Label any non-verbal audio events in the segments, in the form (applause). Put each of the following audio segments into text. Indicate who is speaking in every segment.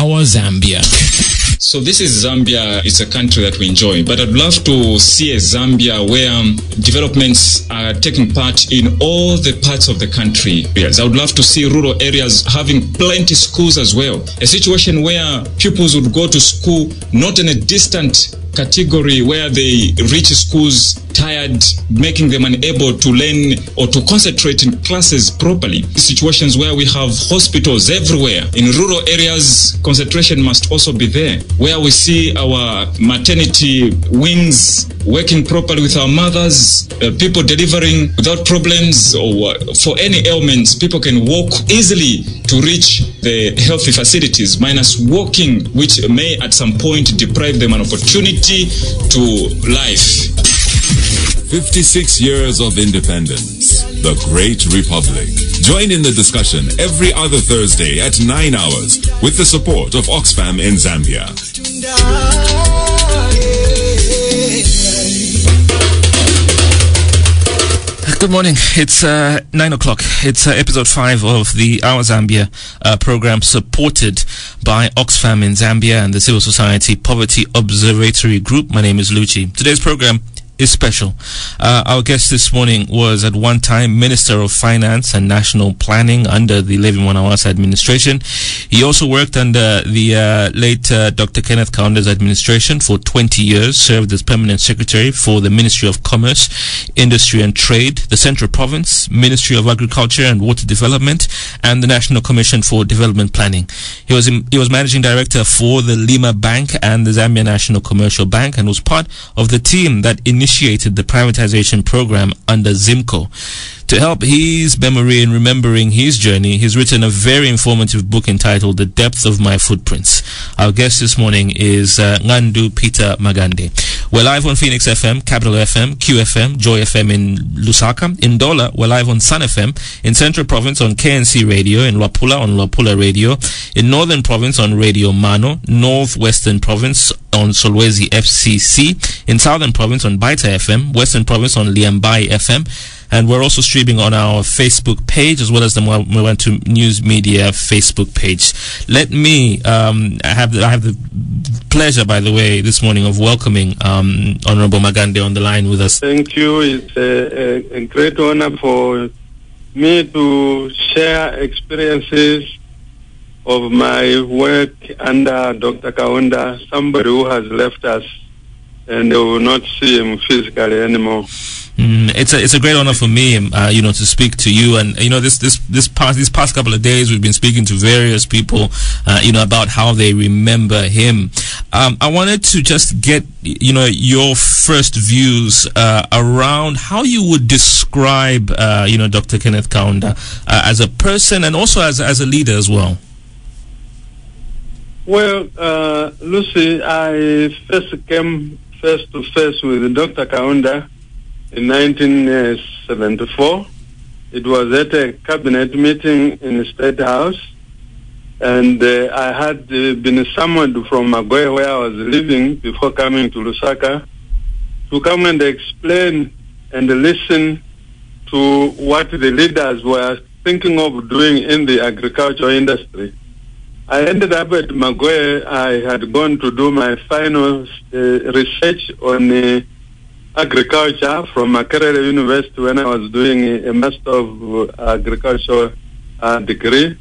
Speaker 1: Our Zambia.
Speaker 2: So this is Zambia. It's a country that we enjoy, but I'd love to see a Zambia where um, developments are taking part in all the parts of the country. Yes, I would love to see rural areas having plenty schools as well. A situation where pupils would go to school not in a distant category where they reach schools tired, making them unable to learn or to concentrate in classes properly. Situations where we have hospitals everywhere. In rural areas, concentration must also be there. Where we see our maternity wings working properly with our mothers, uh, people delivering without problems or uh, for any ailments, people can walk easily to reach the healthy facilities, minus walking, which may at some point deprive them an opportunity to life.
Speaker 3: 56 years of independence. The Great Republic. Join in the discussion every other Thursday at 9 hours with the support of Oxfam in Zambia.
Speaker 4: Good morning. It's uh, nine o'clock. It's uh, episode five of the Our Zambia uh, program, supported by Oxfam in Zambia and the Civil Society Poverty Observatory Group. My name is Luchi. Today's program is special. Uh, our guest this morning was at one time Minister of Finance and National Planning under the Levy Mwanawasa administration. He also worked under the uh, late uh, Dr. Kenneth Kaunda's administration for 20 years, served as Permanent Secretary for the Ministry of Commerce, Industry and Trade, the Central Province, Ministry of Agriculture and Water Development, and the National Commission for Development Planning. He was, in, he was Managing Director for the Lima Bank and the Zambia National Commercial Bank and was part of the team that initiated initiated the privatization program under ZIMCO. To help his memory in remembering his journey, he's written a very informative book entitled The Depth of My Footprints. Our guest this morning is uh, Ngandu Peter Magande. We're live on Phoenix FM, Capital FM, QFM, Joy FM in Lusaka. Ndola, we're live on Sun FM. In Central Province on KNC Radio. In Luapula on Luapula Radio. In Northern Province on Radio Mano. Northwestern Province on Solwezi FCC. In Southern Province on Baita FM. Western Province on Liambai FM and we're also streaming on our Facebook page as well as the Mwantu News Media Facebook page. Let me um, I have the, I have the pleasure, by the way, this morning of welcoming um, Honorable Magande on the line with us.
Speaker 5: Thank you. It's a, a, great honor for me to share experiences of my work under Dr. Kaunda, somebody who has left us and they will not see him physically anymore.
Speaker 4: Mm, it's a it's a great honor for me, uh, you know, to speak to you. And you know, this this this past these past couple of days, we've been speaking to various people, uh, you know, about how they remember him. Um, I wanted to just get you know your first views uh, around how you would describe, uh, you know, Dr. Kenneth Kaunda uh, as a person and also as as a leader as well.
Speaker 5: Well, uh, Lucy, I first came face to face with Dr. Kaunda in 1974. It was at a cabinet meeting in the State House, and uh, I had uh, been summoned from Magoye, where I was living before coming to Lusaka, to come and explain and listen to what the leaders were thinking of doing in the agricultural industry. I ended up at Magoye. I had gone to do my final uh, research on uh, agriculture from Makerere University when I was doing a, Master of Agriculture uh, degree.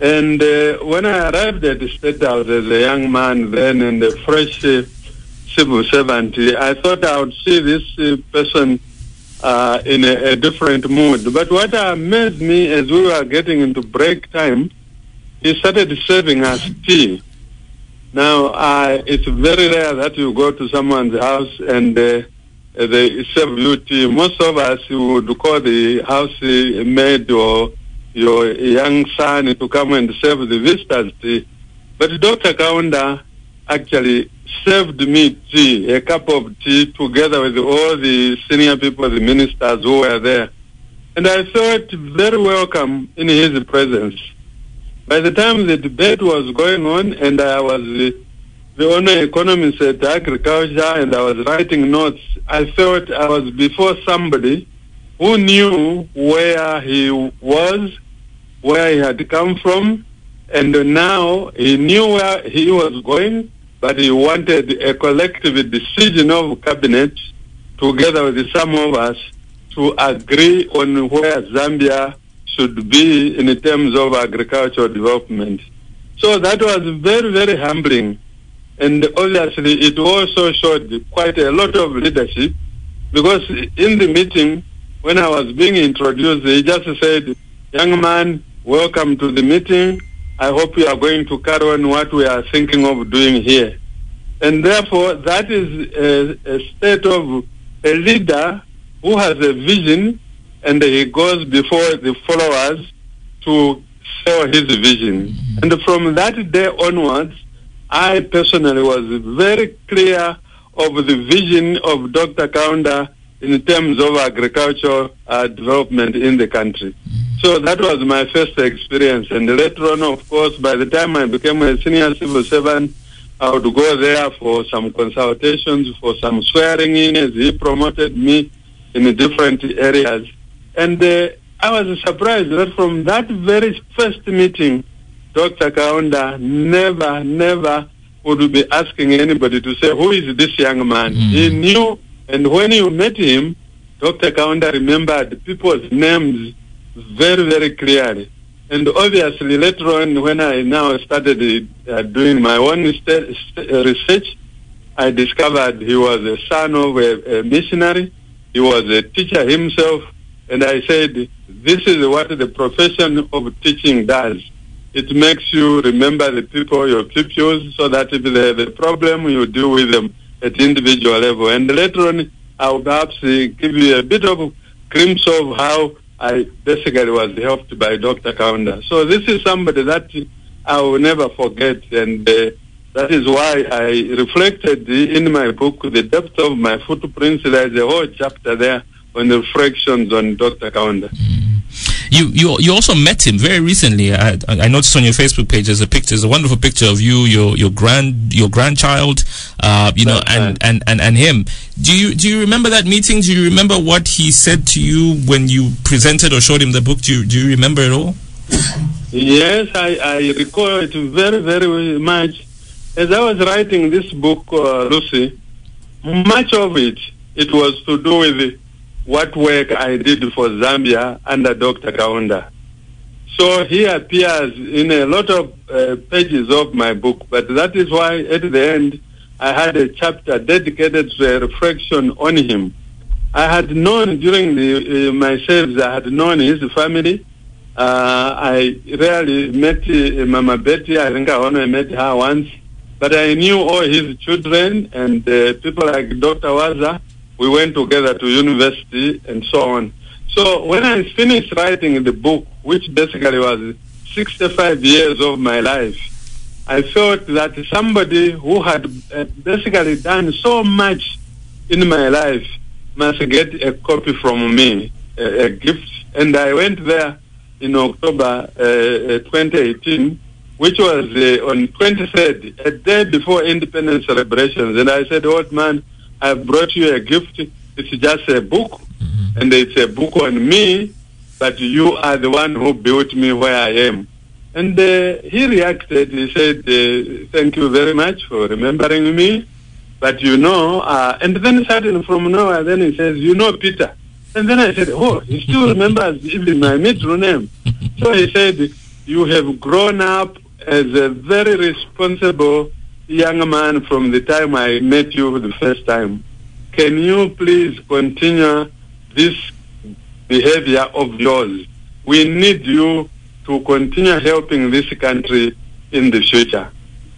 Speaker 5: And uh, when I arrived at the State House as a young man then and a fresh uh, civil servant, I thought I would see this uh, person uh, in a, a, different mood. But what amazed me as we were getting into break time, he started serving us tea. Now, uh, it's very rare that you go to someone's house and uh, serve you. Most of us would call the house maid or your young son to come and serve the visitors tea. But Dr. Kaunda actually served me tea, a cup of tea, together with all the senior people, the ministers who were there. And I felt very welcome in his presence. By the time the debate was going on and I was the only economist at agriculture and I was writing notes, I felt I was before somebody who knew where he was, where he had come from, And now he knew where he was going, but he wanted a collective decision of cabinet together with some of us to agree on where Zambia should be in terms of agricultural development. So that was very, very humbling. And obviously, it also showed quite a lot of leadership because in the meeting, when I was being introduced, he just said, Young man, welcome to the meeting. I hope you are going to carry on what we are thinking of doing here. And therefore, that is a, a state of a leader who has a vision and he goes before the followers to sell his vision. Mm-hmm. And from that day onwards, I personally was very clear of the vision of Dr. Kaunda in terms of agricultural uh, development in the country. So that was my first experience. And later on, of course, by the time I became a senior civil servant, I would go there for some consultations, for some swearing in as he promoted me in different areas. And uh, I was surprised that from that very first meeting, Dr. Kaunda never, never would be asking anybody to say, who is this young man?
Speaker 4: Mm.
Speaker 5: He knew, and when you met him, Dr. Kaunda remembered people's names very, very clearly. And obviously, later on, when I now started uh, doing my own st- st- research, I discovered he was a son of a, a missionary. He was a teacher himself. And I said, this is what the profession of teaching does. It makes you remember the people, your pupils, so that if they have a problem, you deal with them at individual level. And later on, I'll perhaps uh, give you a bit of a glimpse of how I basically was helped by Dr. Kaunda. So this is somebody that I will never forget. And uh, that is why I reflected in my book, The Depth of My Footprints. There's a whole chapter there on the reflections on Dr. Kaunda.
Speaker 4: You, you you also met him very recently. I, I noticed on your Facebook page there's a picture, there's a wonderful picture of you, your your grand your grandchild, uh, you know, and, and, and, and him. Do you do you remember that meeting? Do you remember what he said to you when you presented or showed him the book? Do you, do you remember it all?
Speaker 5: Yes, I, I recall it very, very much. As I was writing this book, uh, Lucy, much of it, it was to do with what work I did for Zambia under Dr. Kaunda. So he appears in a lot of uh, pages of my book, but that is why at the end I had a chapter dedicated to a reflection on him. I had known during the, uh, my service, I had known his family. Uh, I rarely met uh, Mama Betty. I think I only met her once. But I knew all his children and uh, people like Dr. Waza. We went together to university and so on. So when I finished writing the book, which basically was 65 years of my life, I felt that somebody who had uh, basically done so much in my life must get a copy from me, a, a gift. And I went there in October uh, uh, 2018, which was uh, on 23rd, a day before independence celebrations. And I said, old man, I've brought you a gift. It's just a book, and it's a book on me, but you are the one who built me where I am. And uh, he reacted. He said, uh, thank you very much for remembering me. But you know, uh, and then suddenly from nowhere, then he says, you know Peter. And then I said, oh, he still (laughs) remembers even my middle name. So he said, you have grown up as a very responsible young man from the time I met you the first time. Can you please continue this behavior of yours? We need you to continue helping this country in the future.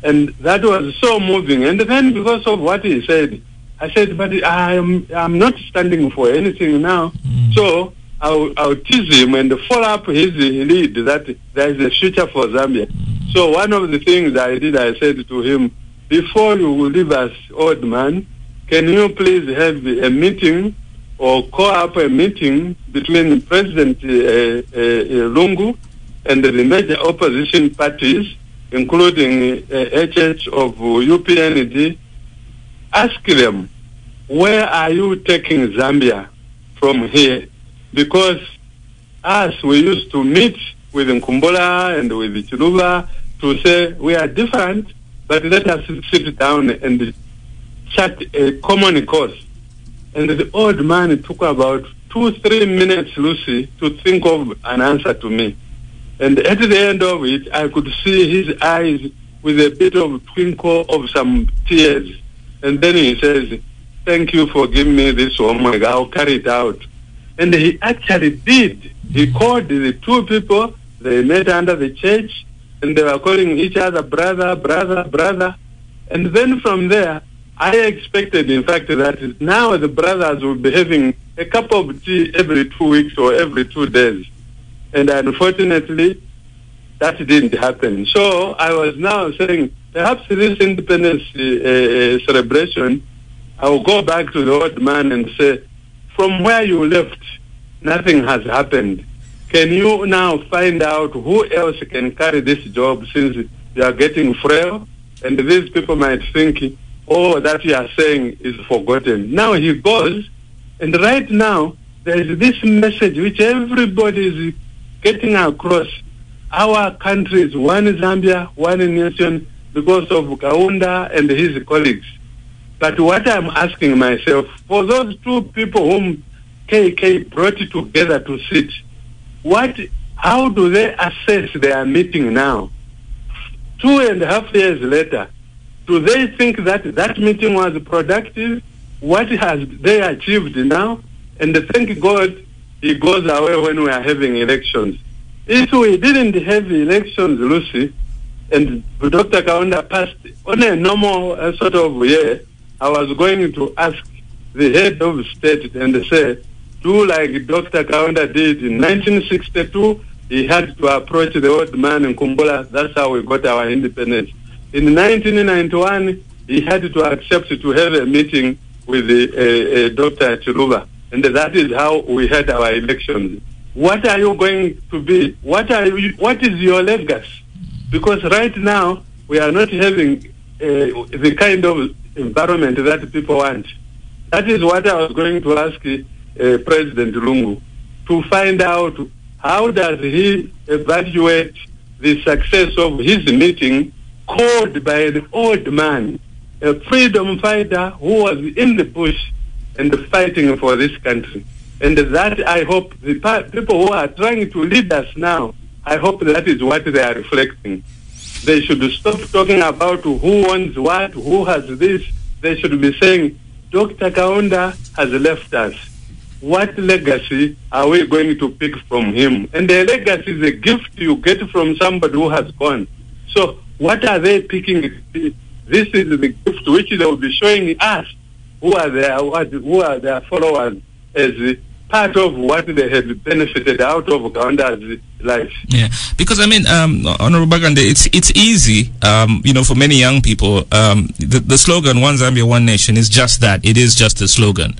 Speaker 5: And that was so moving. And then because of what he said, I said, but I'm, I'm not standing for anything now. Mm. So I'll, I'll tease him and follow up his lead that there is a future for Zambia. Mm. So one of the things I did, I said to him, before you leave us, old man, can you please have a meeting or call up a meeting between President uh, uh, Lungu and the major opposition parties, including uh, HH of UPND, ask them, where are you taking Zambia from here? Because us, we used to meet with Nkumbula and with Chiluba to say we are different, but let us sit down and chat a common cause. And the old man took about two, three minutes, Lucy, to think of an answer to me. And at the end of it, I could see his eyes with a bit of twinkle of some tears. And then he says, thank you for giving me this oh homework. I'll carry it out. And he actually did. He called the two people. They met under the church and they were calling each other brother, brother, brother. And then from there, I expected, in fact, that now the brothers will be having a cup of tea every two weeks or every two days. And unfortunately, that didn't happen. So I was now saying, perhaps this independence uh, uh, celebration, I will go back to the old man and say, from where you left, nothing has happened. Can you now find out who else can carry this job since you are getting frail? And these people might think, oh, that you are saying is forgotten. Now he goes, and right now, there is this message which everybody is getting across. Our country is one Zambia, one nation, because of Kaunda and his colleagues. But what I'm asking myself, for those two people whom KK brought together to sit, what, how do they assess their meeting now? Two and a half years later, do they think that that meeting was productive? What has they achieved now? And thank God it goes away when we are having elections. If we didn't have elections, Lucy, and Dr. Kaunda passed on a normal uh, sort of year, I was going to ask the head of state and say, do like Dr. Kaunda did in 1962. He had to approach the old man Nkumbula. That's how we got our independence. In 1991, he had to accept to have a meeting with the, uh, uh, Dr. Chiluba. And that is how we had our elections. What are you going to be? What are you, what is your legacy? Because right now, we are not having uh, the kind of environment that people want. That is what I was going to ask uh, President Lungu to find out how does he evaluate the success of his meeting called by an old man, a freedom fighter who was in the bush and fighting for this country. And that I hope the people who are trying to lead us now, I hope that is what they are reflecting. They should stop talking about who wants what, who has this. They should be saying, Dr. Kaunda has left us. What legacy are we going to pick from him? And the legacy is a gift you get from somebody who has gone. So what are they picking? This is the gift which they will be showing us who are their, who are their followers as part of what they have benefited out of Kaunda's life.
Speaker 4: Yeah, because I mean, um, Honorable Magande, it's it's easy, um, you know, for many young people. Um, the, the slogan "One Zambia, One Nation" is just that. It is just a slogan,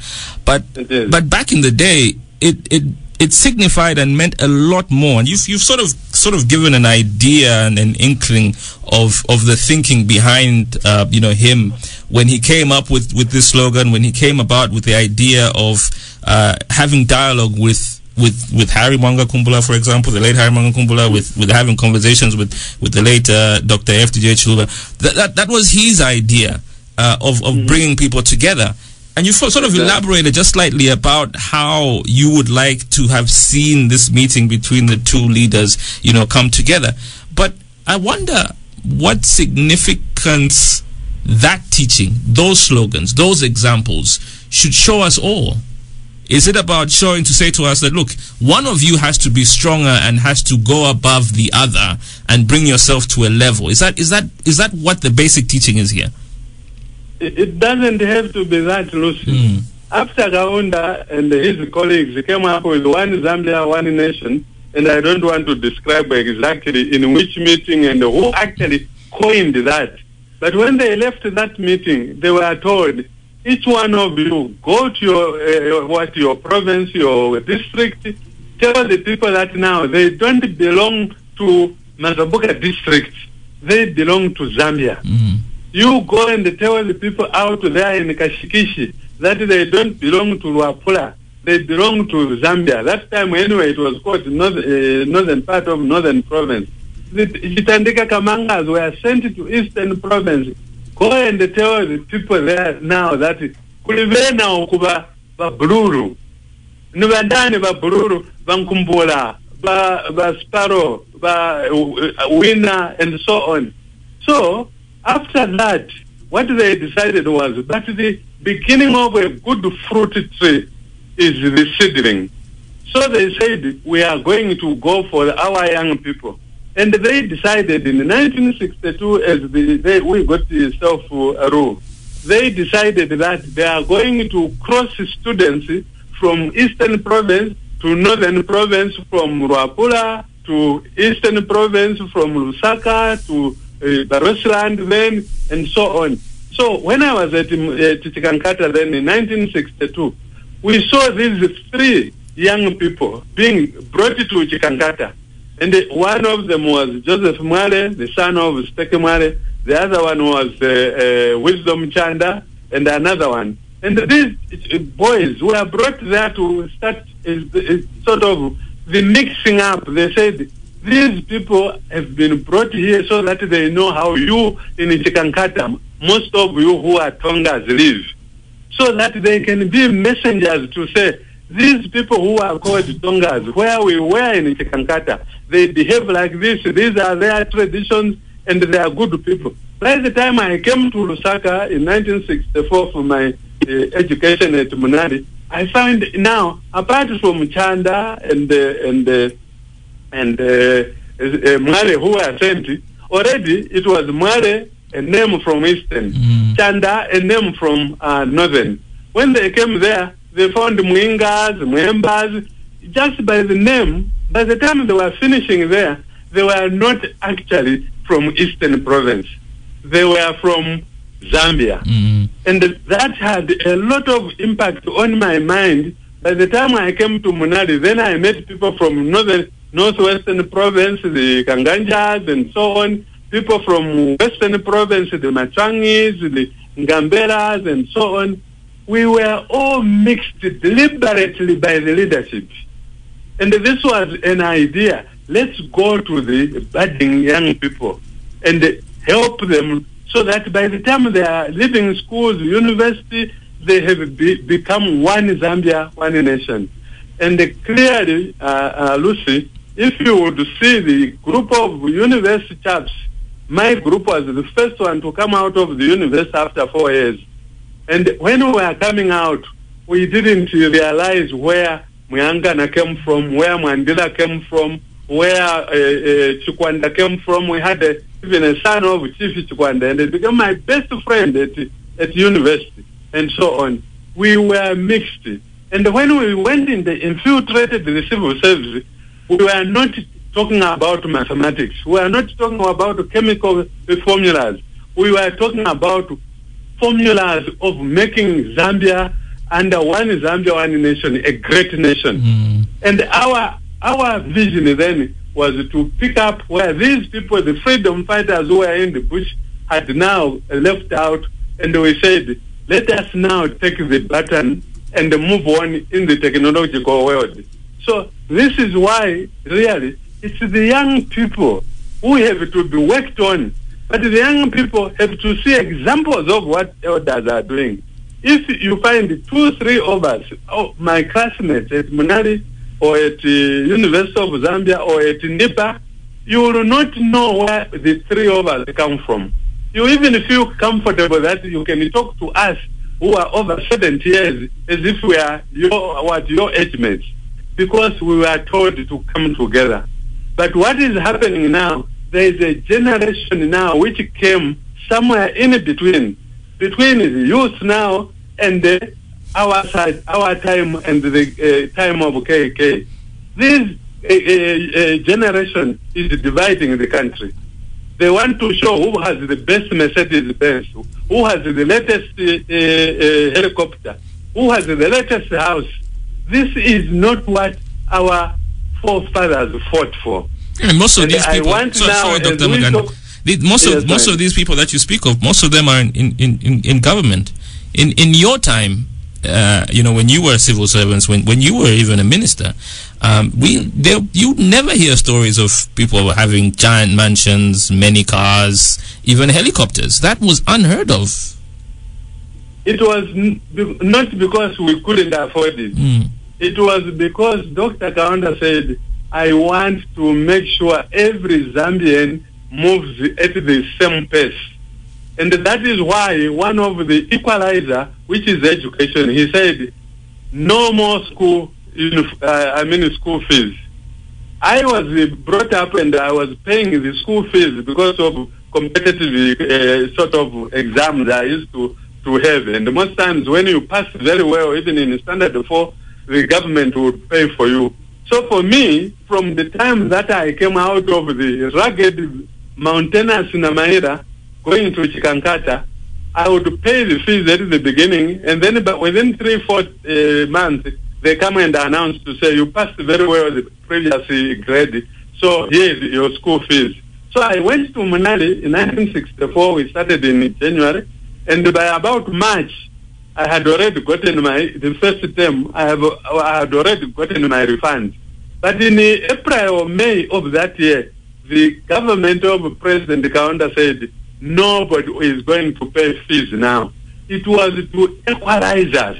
Speaker 4: but but back in the day, it it it signified and meant a lot more. And you've you've sort of sort of given an idea and an inkling of of the thinking behind uh, you know him when he came up with with this slogan, when he came about with the idea of uh, having dialogue with with with Harry Mwaanga Nkumbula, for example, the late Harry Mwaanga Nkumbula, with with having conversations with with the late uh, Dr. FDJ Chiluba. That, that that was his idea uh, of of mm-hmm. bringing people together. And you sort of elaborated just slightly about how you would like to have seen this meeting between the two leaders, you know, come together. But I wonder what significance that teaching, those slogans, those examples should show us all. Is it about showing to say to us that, look, one of you has to be stronger and has to go above the other and bring yourself to a level? Is that, is that, is that what the basic teaching is here?
Speaker 5: it doesn't have to be that, Lucy. Mm. After Kaunda and his colleagues came up with one Zambia, one nation, and I don't want to describe exactly in which meeting and who actually coined that. But when they left that meeting, they were told, each one of you go to your uh, what your province, your district, tell the people that now they don't belong to Mazabuka district, they belong to Zambia.
Speaker 4: Mm.
Speaker 5: You go and tell the people out there in Kashikishi that they don't belong to Luapula. They belong to Zambia. That time, anyway, it was called north, uh, northern part of northern province. the Chitandika Kamangas were sent to Eastern Province. Go and tell the people there now that kulivena okuba babululu nibandani babululu bankumbula ba ba sparrow ba uh, winner and so on. So after that what they decided was that the beginning of a good fruit tree is the seedling. So they said we are going to go for our young people and they decided in 1962 as the, they, we got the self uh, rule they decided that they are going to cross students from Eastern Province to Northern Province, from Luapula to Eastern Province, from Lusaka to uh, Barotseland then, and so on. So when I was at, Chikankata then in 1962, we saw these three young people being brought to Chikankata. And one of them was Joseph Mwale, the son of Steke. The other one was uh, uh, Wisdom Chanda, and another one. And these uh, boys were brought there to start sort of the mixing up. They said, these people have been brought here so that they know how you in Chikankata, most of you who are Tongas live. So that they can be messengers to say, these people who are called Tongas, where we were in Chikankata, they behave like this, these are their traditions, and they are good people. By the time I came to Lusaka in 1964 for my uh, education at Munali, I found now, apart from Chanda and uh, and uh, and uh, uh, Mwale who were sent, already it was Mwale, a name from Eastern,
Speaker 4: Mm.
Speaker 5: Chanda, a name from uh, Northern. When they came there, they found Mwingas, Mwembas, just by the name. By the time they were finishing there, they were not actually from Eastern Province. They were from Zambia.
Speaker 4: Mm.
Speaker 5: And that had a lot of impact on my mind. By the time I came to Munali, then I met people from northern, northwestern province, the Kanganjas and so on, people from western province, the Machangis, the Ngamberas and so on. We were all mixed deliberately by the leadership. And this was an idea. Let's go to the budding young people and help them so that by the time they are leaving schools, university, they have be, become one Zambia, one nation. And clearly, uh, uh, Lucy, if you would see the group of university chaps, my group was the first one to come out of the university after four years. And when we were coming out, we didn't realize where Muyangana came from, where Mandela came from, where uh, uh, Chikwanda came from. We had a, even a son of Chief Chikwanda, and he became my best friend at, at university, and so on. We were mixed. And when we went in the infiltrated the civil service, we were not talking about mathematics. We were not talking about chemical formulas. We were talking about formulas of making Zambia under one Zambia, one nation, a great nation.
Speaker 4: Mm.
Speaker 5: And our our vision then was to pick up where these people, the freedom fighters who were in the bush, had now left out, and we said, let us now take the baton and move on in the technological world. So this is why, really, it's the young people who have to be worked on. But the young people have to see examples of what elders are doing. If you find two, three of us, oh, my classmates at Munali or at uh, University of Zambia or at NIPA, you will not know where the three of us come from. You even feel comfortable that you can talk to us who are over 70 years as if we are your, what, your age mates because we were told to come together. But what is happening now, there is a generation now which came somewhere in between, between the youth now and the, our side, our time and the uh, time of KK. This uh, uh, generation is dividing the country. They want to show who has the best Mercedes Benz, who has the latest uh, helicopter, who has the latest house. This is not what our forefathers fought for.
Speaker 4: And most of
Speaker 5: And
Speaker 4: these
Speaker 5: I
Speaker 4: people,
Speaker 5: want
Speaker 4: so, sorry, Dr. Magande, most
Speaker 5: Yes,
Speaker 4: of most
Speaker 5: fine.
Speaker 4: of these people that you speak of, most of them are in in, in, in government. In in your time, uh, you know, when you were civil servants, when, when you were even a minister, um, we there you never hear stories of people having giant mansions, many cars, even helicopters. That was unheard of.
Speaker 5: It was n- not because we couldn't afford it.
Speaker 4: Mm.
Speaker 5: It was because Dr. Kaunda said, I want to make sure every Zambian moves at the same pace. And that is why one of the equalizer, which is education, he said, no more school, uh, I mean school fees. I was brought up and I was paying the school fees because of competitive uh, sort of exams I used to, to have. And most times when you pass very well, even in standard four, the government would pay for you. So for me, from the time that I came out of the rugged mountainous Namaira, going to Chikankata, I would pay the fees at the beginning, and then but within three, four uh, months, they come and announce to say you passed very well the previous grade, so here is your school fees. So I went to Munali in 1964. We started in January, and by about March, I had already gotten my the first term. I have I had already gotten my refund. But in April or May of that year, the government of President Kaunda said nobody is going to pay fees now. It was to equalize us.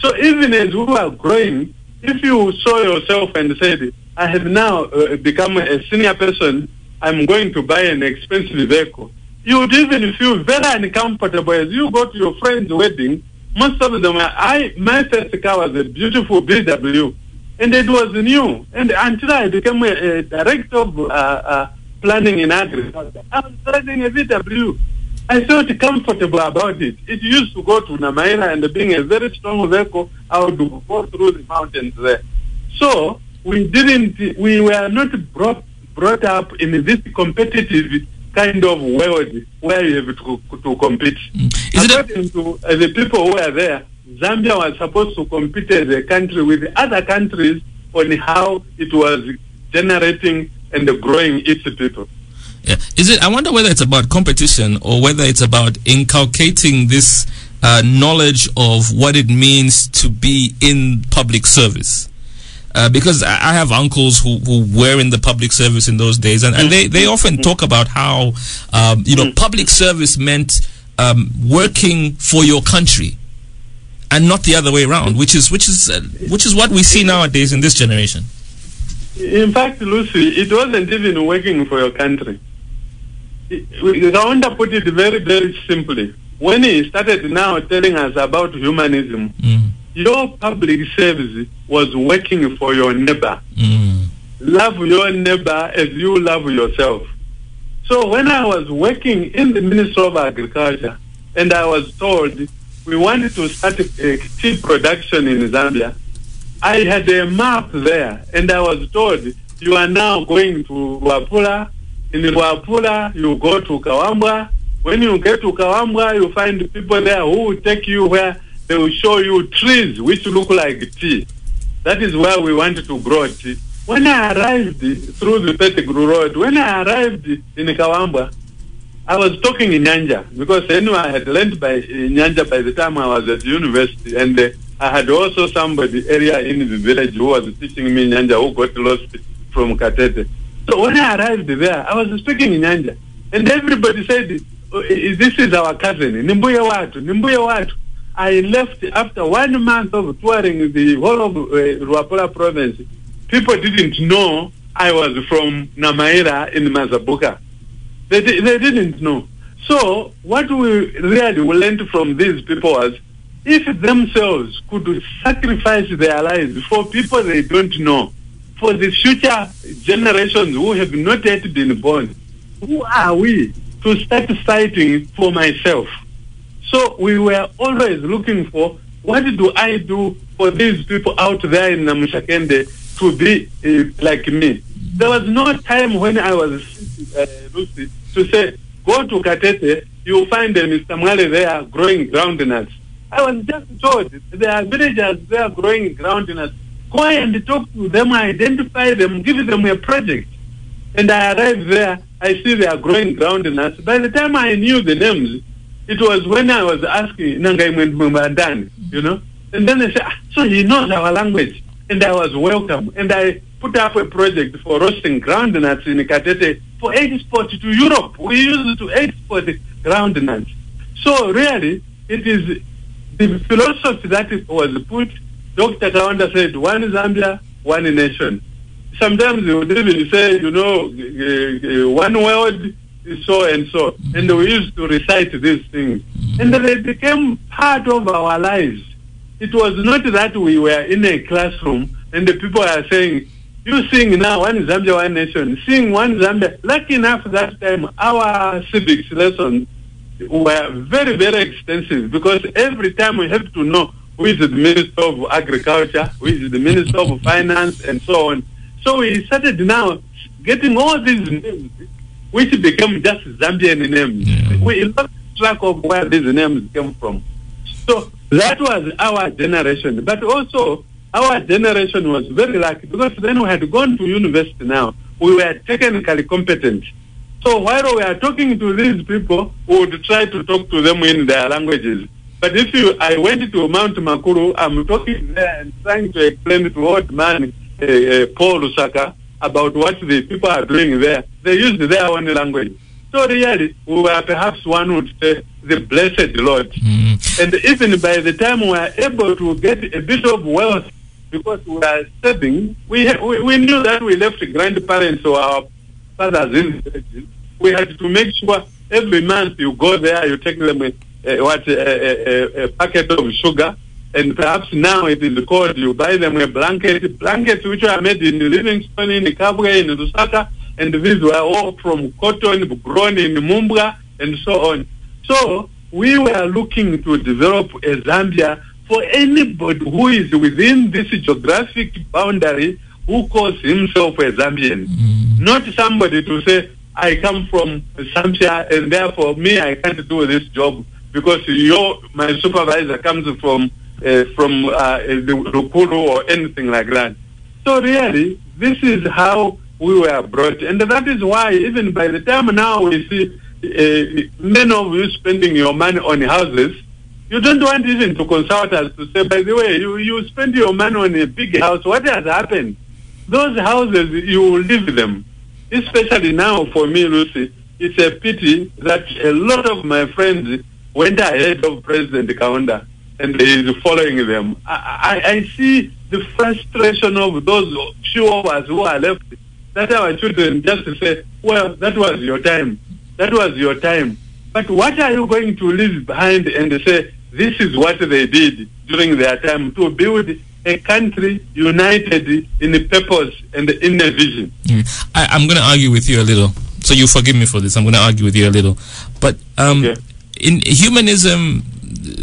Speaker 5: So even as we were growing, if you saw yourself and said, I have now uh, become a senior person, I'm going to buy an expensive vehicle, you would even feel very uncomfortable as you go to your friend's wedding. Most of them, I my first car was a beautiful BMW, and it was new. And until I became a, a director of uh, uh, planning in agriculture, I was driving a VW. I felt comfortable about it. It used to go to Namaira and being a very strong vehicle, I would go through the mountains there. So we didn't, we were not brought, brought up in this competitive kind of world where you have to, to compete.
Speaker 4: Is it a-
Speaker 5: to uh, the people who were there, Zambia was supposed to compete as a country with other countries on how it was generating and growing its people.
Speaker 4: Yeah. Is it? I wonder whether it's about competition or whether it's about inculcating this uh, knowledge of what it means to be in public service. Uh, because I have uncles who, who were in the public service in those days, and, and they, they often talk about how um, you know public service meant um, working for your country, and not the other way around, which is which is uh, which is what we see nowadays in this generation.
Speaker 5: In fact, Lucy, it wasn't even working for your country. Kaunda put it very, very simply. When he started now telling us about humanism,
Speaker 4: Mm,
Speaker 5: your public service was working for your neighbor.
Speaker 4: mm,
Speaker 5: Love your neighbor as you love yourself. So when I was working in the Ministry of Agriculture, and I was told we wanted to start a tea production in Zambia, I had a map there, and I was told you are now going to Luapula. In Luapula, you go to Kawambwa. When you get to Kawambwa, you find people there who will take you where they will show you trees which look like tea. That is where we wanted to grow tea. When I arrived through the Petigru Road, when I arrived in Kawambwa, I was talking in Nyanja because anyway I had learned by uh, Nyanja by the time I was at university, and uh, I had also somebody area in the village who was teaching me Nyanja who got lost from Katete. So when I arrived there, I was speaking in Nyanja, and everybody said, "Oh, "This is our cousin, Nimbuye Watu, Nimbuye Watu." I left after one month of touring the whole of uh, province. People didn't know I was from Namaira in Mazabuka. They, di- they didn't know. So what we really learned from these people was if themselves could sacrifice their lives for people they don't know, for the future generations who have not yet been born, who are we to start fighting for myself? So we were always looking for what do I do for these people out there in Namushakende to be uh, like me. There was no time when I was uh, Lucy, to say, go to Katete, you'll find uh, Mr. Mwale there growing groundnuts. I was just told there are villagers there growing groundnuts. Go and talk to them, identify them, give them a project. And I arrived there, I see they are growing groundnuts. By the time I knew the names, it was when I was asking Nangai you know, And then they said, ah, so he knows our language. And I was welcome. And I put up a project for roasting groundnuts in Katete for export to Europe. We used to export the groundnuts. So really, it is the philosophy that was put. Dr. Kaunda said, one Zambia, one nation. Sometimes they would even say, you know, uh, uh, one world, so and so. And we used to recite these things. And they became part of our lives. It was not that we were in a classroom and the people are saying, you sing now, one Zambia, one nation. Sing one Zambia. Lucky enough that time, our civics lessons were very, very extensive because every time we have to know who is the Minister of Agriculture, who is the Minister of Finance, and so on. So we started now getting all these names, which became just Zambian names.
Speaker 4: Yeah.
Speaker 5: We lost track of where these names came from. So that was our generation. But also, our generation was very lucky because then we had gone to university now. We were technically competent. So while we are talking to these people, we would try to talk to them in their languages. But if you, I went to Mount Makulu, I'm talking there and trying to explain to old man uh, uh, Paul Lusaka about what the people are doing there. They use their own language. So really, we were perhaps one would say the blessed Lord.
Speaker 4: Mm.
Speaker 5: And even by the time we were able to get a bit of wealth because we are saving, we, we, we knew that we left grandparents or our fathers in villages. We had to make sure every month you go there, you take them a, a, what, a, a, a packet of sugar, and perhaps now it is called, you buy them a blanket, blankets which are made in Livingstone, in Kabwe, in Lusaka, and these were all from cotton grown in Mumbwa, and so on. So we were looking to develop a Zambia for anybody who is within this geographic boundary who calls himself a Zambian. Mm. Not somebody to say, I come from Zambia and therefore me, I can't do this job because your my supervisor comes from uh, from uh, the Rukuru or anything like that. So really, this is how we were brought, and that is why even by the time now we see uh, many of you spending your money on houses, you don't want even to consult us to say, by the way, you, you spend your money on a big house. What has happened? Those houses, you will leave them. Especially now for me, Lucy, it's a pity that a lot of my friends went ahead of President Kaunda and is following them. I, I, I see the frustration of those few of us who are left that our children just to say, well, that was your time. That was your time. But what are you going to leave behind and say, this is what they did during their time to build a country united in the purpose and in a vision?
Speaker 4: Mm. I, I'm going to argue with you a little. So you forgive me for this. I'm going to argue with you a little. But um,
Speaker 5: Okay.
Speaker 4: in humanism,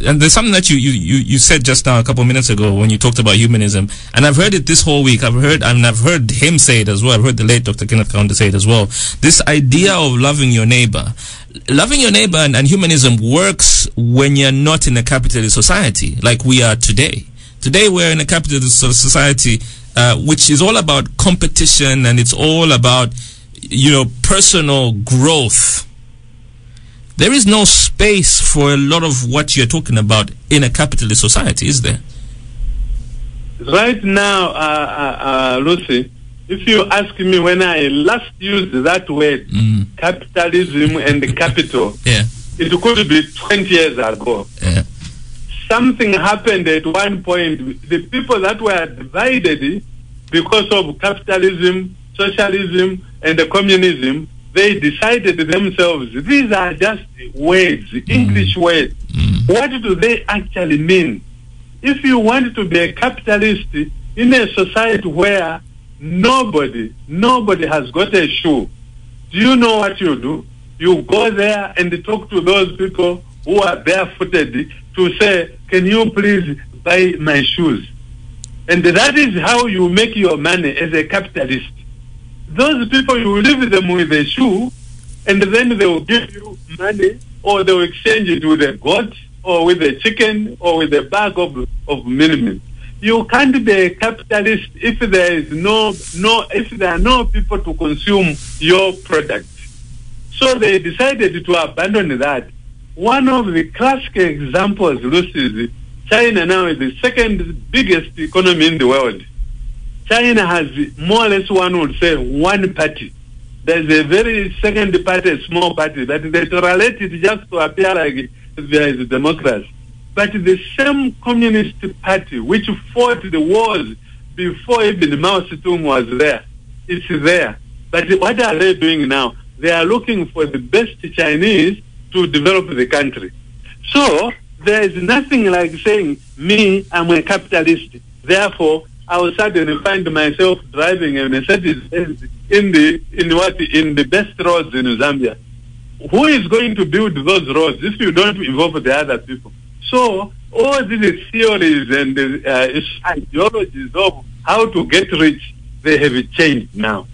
Speaker 4: and there's something that you, you, you, you said just now a couple of minutes ago when you talked about humanism, and I've heard it this whole week. I've heard, and I've heard him say it as well. I've heard the late Dr. Kenneth Kaunda say it as well. This idea of loving your neighbor. Loving your neighbor and, and humanism works when you're not in a capitalist society like we are today. Today we're in a capitalist society uh, which is all about competition and it's all about you know personal growth. There is no space for a lot of what you're talking about in a capitalist society, is there?
Speaker 5: Right now, uh, uh, uh, Lucy, if you ask me when I last used that word,
Speaker 4: Mm.
Speaker 5: capitalism and the capital, (laughs)
Speaker 4: Yeah,
Speaker 5: it could be 20 years ago.
Speaker 4: yeah,
Speaker 5: Something happened at one point. The people that were divided because of capitalism, socialism, and the communism, they decided themselves, these are just words, mm. English words. Mm. What do they actually mean? If you want to be a capitalist in a society where nobody, nobody has got a shoe, do you know what you do? You go there and talk to those people who are barefooted to say, can you please buy my shoes? And that is how you make your money as a capitalist. Those people, you leave them with a shoe, and then they will give you money, or they will exchange it with a goat, or with a chicken, or with a bag of, of minimum. You can't be a capitalist if there is no, no, if there are no people to consume your product. So they decided to abandon that. One of the classic examples, Lucy, China now is the second biggest economy in the world. China has more or less one would say one party. There's a very second party, a small party, that they tolerate it just to appear like there is a democracy. But the same communist party which fought the wars before even Mao Zedong was there, it's there. But what are they doing now? They are looking for the best Chinese to develop the country. So there is nothing like saying, me, I'm a capitalist. Therefore, I will suddenly find myself driving a Mercedes in the in what in the best roads in Zambia. Who is going to build those roads if you don't involve the other people? So all these theories and uh, ideologies of how to get rich, they have changed now,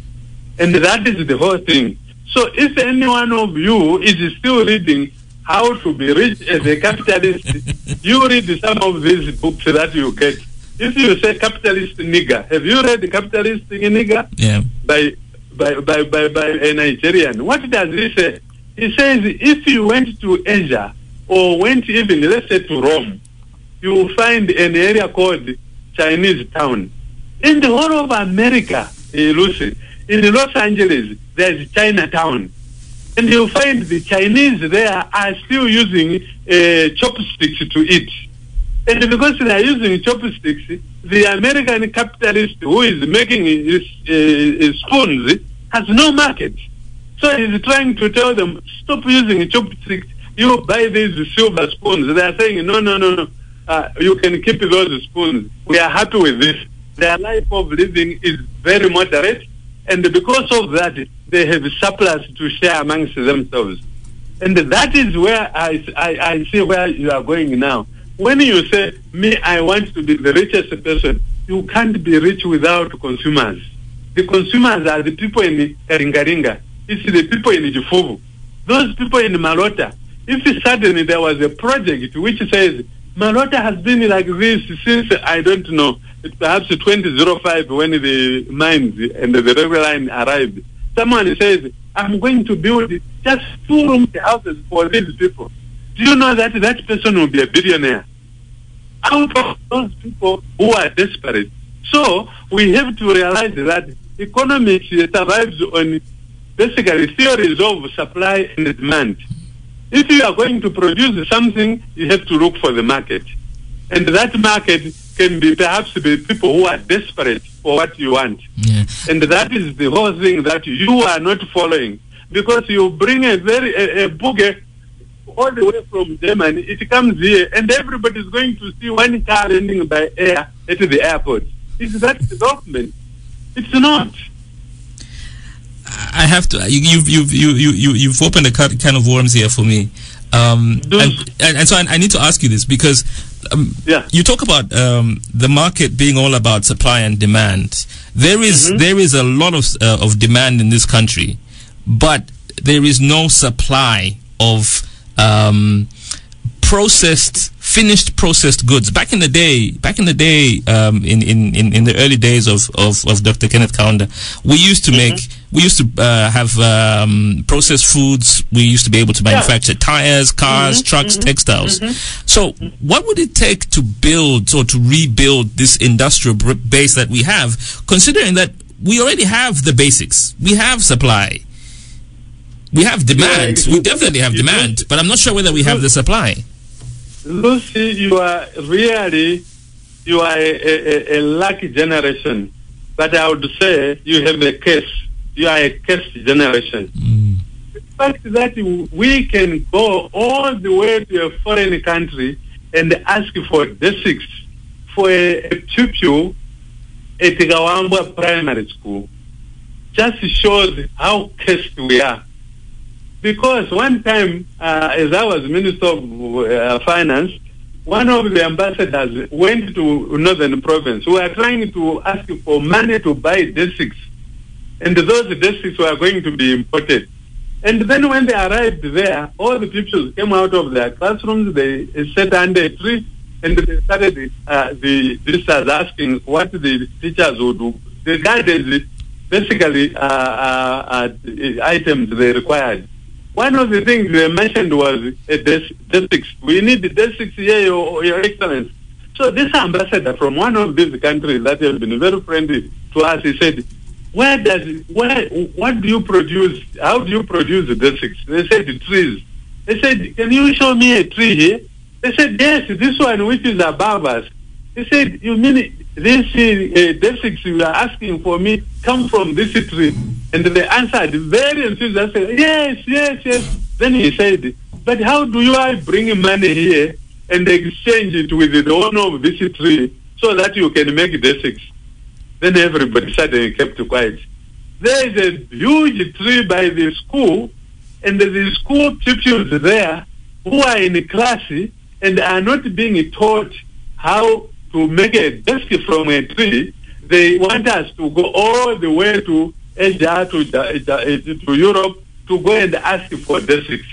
Speaker 5: and that is the whole thing. So if any one of you is still reading how to be rich as a capitalist, (laughs) you read some of these books that you get. If you say capitalist nigger, have you read the capitalist nigger?
Speaker 4: Yeah.
Speaker 5: By, by, by, by, by a Nigerian. What does he say? He says if you went to Asia or went even, let's say, to Rome, you will find an area called Chinese town. In the whole of America, eh, Lucy, in Los Angeles, there's Chinatown. And you'll find the Chinese there are still using uh, chopsticks to eat. And because they are using chopsticks, the American capitalist who is making his, uh, spoons has no market. So he's trying to tell them, stop using chopsticks. You buy these silver spoons. They are saying, no, no, no, no. Uh, you can keep those spoons. We are happy with this. Their life of living is very moderate. And because of that, they have surplus to share amongst themselves. And that is where I, I, I see where you are going now. When you say, me, I want to be the richest person, you can't be rich without consumers. The consumers are the people in Kalingalinga. It's the people in Jifuvu. Those people in Malota. If suddenly there was a project which says, Malota has been like this since, I don't know, perhaps 2005 when the mines and the railway line arrived. Someone says, I'm going to build just two room houses for these people. Do you know that that person will be a billionaire? Out of those people who are desperate. So we have to realize that economics survives on basically theories of supply and demand. If you are going to produce something, you have to look for the market. And that market can be perhaps the people who are desperate for what you want.
Speaker 4: Yeah.
Speaker 5: And that is the whole thing that you are not following. Because you bring a very a, a boogie all the way from Germany, it comes here, and everybody is going to see one car landing by air at the airport. Is that development? It's not.
Speaker 4: I have to. You, you've you've you you you you've opened a can of worms here for me, um, and, and so I, I need to ask you this because um,
Speaker 5: Yeah.
Speaker 4: you talk about um, the market being all about supply and demand. There is-
Speaker 5: Mm-hmm.
Speaker 4: there is a lot of uh, of demand in this country, but there is no supply of um, processed finished processed goods. Back in the day back in the day um, in, in, in, in the early days of, of, of Dr. Kenneth Kaunda we used to make we used to uh, have um, processed foods. We used to be able to manufacture tires cars trucks textiles. So what would it take to build or to rebuild this industrial base that we have considering that we already have the basics? We have supply we have demand.
Speaker 5: Yeah,
Speaker 4: we definitely have demand, but I'm not sure whether we have the supply.
Speaker 5: Lucy, you are really, you are a, a, a lucky generation. But I would say you have a curse. You are a cursed generation. Hmm. The fact that we can go all the way to a foreign country and ask for basics for a, a pupil at Gawambwa Primary School just shows how cursed we are. Because one time, uh, as I was Minister of uh, Finance, one of the ambassadors went to Northern Province. We were trying to ask for money to buy desks. And those desks were going to be imported. And then when they arrived there, all the people came out of their classrooms, they sat under a tree, and they started uh, the visitors asking what the teachers would do. The guidance, basically, uh, uh, uh, items they required. One of the things they mentioned was a desk, desks. We need the desks here, your, your Excellency. So this ambassador from one of these countries that has been very friendly to us, he said, where does, where, what do you produce, how do you produce the basics? They said the trees. They said, can you show me a tree here? They said, yes, this one which is above us. He said, you mean this uh, basics you are asking for me come from this tree? And they answered very enthusiastic, yes, yes, yes. Then he said, but how do you I bring money here and exchange it with the owner of this tree so that you can make basics? Then everybody suddenly kept quiet. There is a huge tree by the school, and the school pupils there who are in class and are not being taught how to make a desk from a tree. They want us to go all the way to Asia, to, to Europe, to go and ask for desks.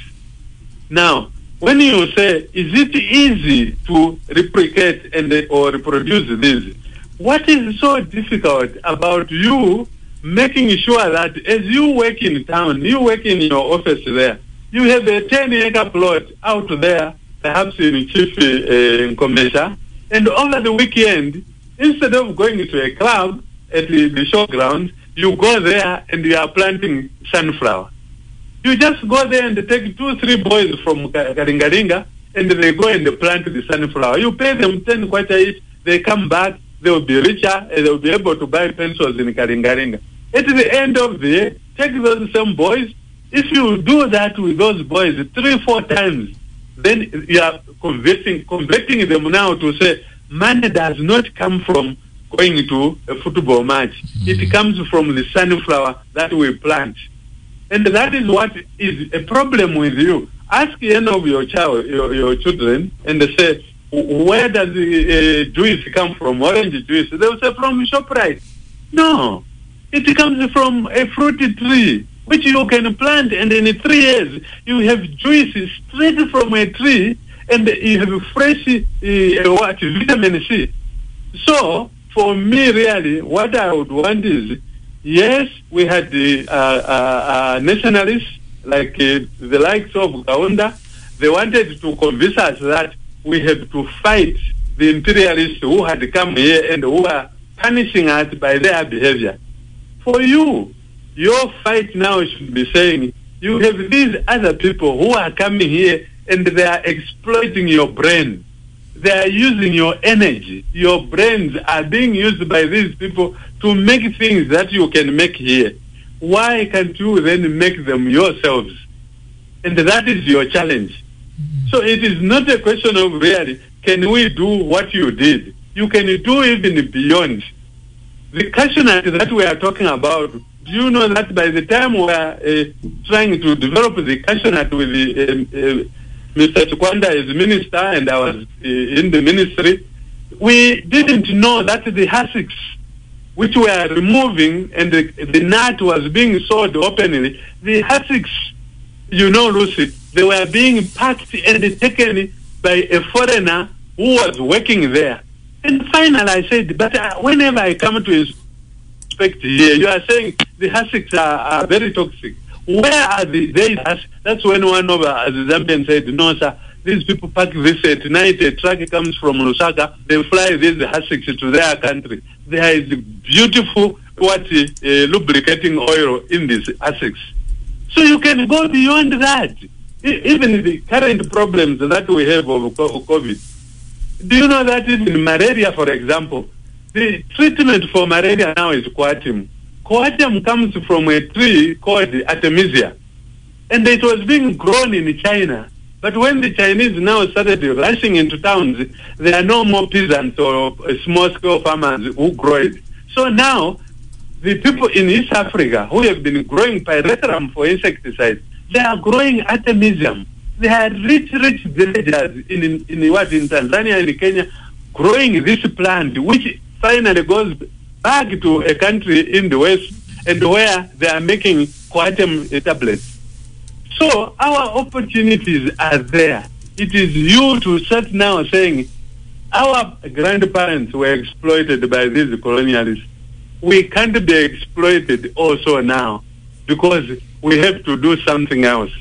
Speaker 5: Now, when you say, is it easy to replicate and or reproduce this? What is so difficult about you making sure that as you work in town, you work in your office there, you have a 10 acre plot out there, perhaps in Chief uh, Commercial, and over the weekend, instead of going to a club at the, the showground, you go there and you are planting sunflower. You just go there and take two, three boys from Kalingalinga and they go and they plant the sunflower. You pay them 10 kwacha each, they come back, they will be richer and they will be able to buy pencils in Kalingalinga. At the end of the year, take those same boys. If you do that with those boys three, four times, then you are converting, converting them now to say money does not come from going to a football match. Mm-hmm. It comes from the sunflower that we plant. And that is what is a problem with you. Ask any of your child, your, your children, and they say, where does the uh, juice come from? Orange juice? They will say from Shoprite. No, it comes from a fruity tree which you can plant, and in three years you have juice straight from a tree, and you have fresh uh, what vitamin C. So for me, really, what I would want is, yes, we had the uh, uh, uh nationalists like uh, the likes of Kaunda. They wanted to convince us that we have to fight the imperialists who had come here and who are punishing us by their behavior. For you, your fight now should be saying you have these other people who are coming here and they are exploiting your brain. They are using your energy. Your brains are being used by these people to make things that you can make here. Why can't you then make them yourselves? And that is your challenge. So it is not a question of really, can we do what you did? You can do even beyond. The cashewnut that we are talking about you know that by the time we are uh, trying to develop the cashewnut with the, um, uh, Mr. Chikwanda as minister and I was uh, in the ministry, we didn't know that the hussocks which we are removing and the, the nut was being sold openly, the hussocks, you know, Lucy, they were being packed and taken by a foreigner who was working there. And finally I said, but uh, whenever I come to suspect here. You are saying the hussocks are, are very toxic. Where are the? That's when one of us, the Zambian said, no, sir. These people pack this uh, at night. A truck comes from Lusaka. They fly these hussocks to their country. There is beautiful what uh, lubricating oil in these hussocks. So you can go beyond that. Even the current problems that we have of COVID. Do you know that in malaria, for example, the treatment for malaria now is coartem. Coartem comes from a tree called Artemisia. And it was being grown in China. But when the Chinese now started rushing into towns, there are no more peasants or uh, small-scale farmers who grow it. So now, the people in East Africa who have been growing pyrethrum for insecticides, they are growing artemisium. They are rich, rich villagers in, in, in what, in Tanzania and Kenya, growing this plant, which finally goes back to a country in the West and where they are making coartem tablets. So our opportunities are there. It is you to start now saying our grandparents were exploited by these colonialists. We can't be exploited also now because we have to do something else.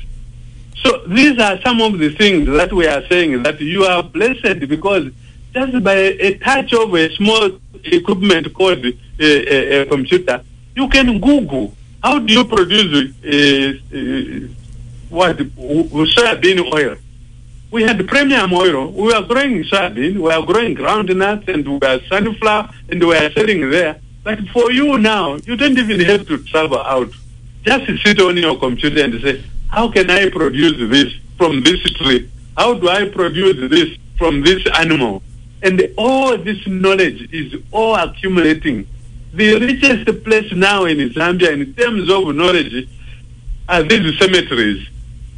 Speaker 5: So these are some of the things that we are saying that you are blessed because just by a touch of a small equipment called a, a, a computer, you can Google how do you produce uh, uh, what soybean oil. We had premium oil. We were growing soybean, we were growing groundnut, and we were sunflower, and we were selling there. But for you now, you don't even have to travel out. Just sit on your computer and say, how can I produce this from this tree? How do I produce this from this animal? And all this knowledge is all accumulating. The richest place now in Zambia in terms of knowledge are these cemeteries.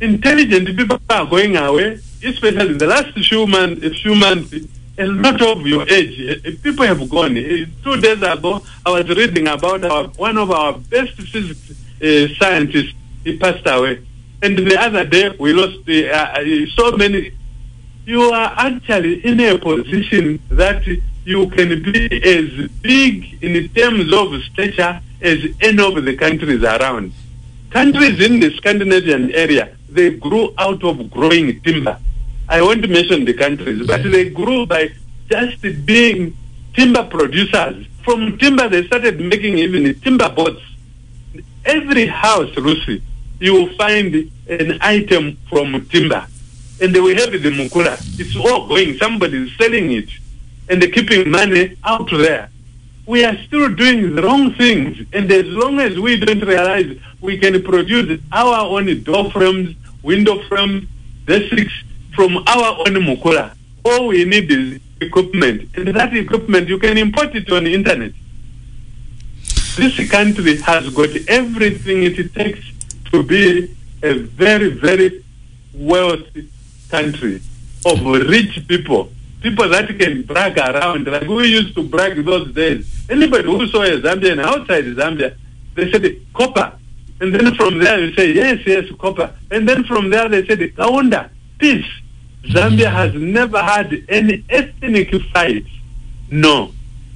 Speaker 5: Intelligent people are going away, especially in the last few months, few months a lot of your age, eh, people have gone. Eh, Two days ago, I was reading about our, one of our best physics uh, scientists. He passed away. And the other day, we lost uh, so many. You are actually in a position that you can be as big in terms of stature as any of the countries around. Countries in the Scandinavian area, they grew out of growing timber. I won't mention the countries, but they grew by just being timber producers. From timber, they started making even timber boats. Every house, Lucy, you will find an item from timber. And will have the mukula. It's all going. Somebody is selling it. And they're keeping money out there. We are still doing the wrong things. And as long as we don't realize we can produce our own door frames, window frames, basics, from our own mukula. All we need is equipment, and that equipment you can import it on the internet. This country has got everything it takes to be a very, very wealthy country of rich people, people that can brag around like we used to brag those days. Anybody who saw a Zambian outside Zambia, they said copper, and then from there you say yes, yes, copper, and then from there they said kaunda, peace. Zambia has never had any ethnic fights. No.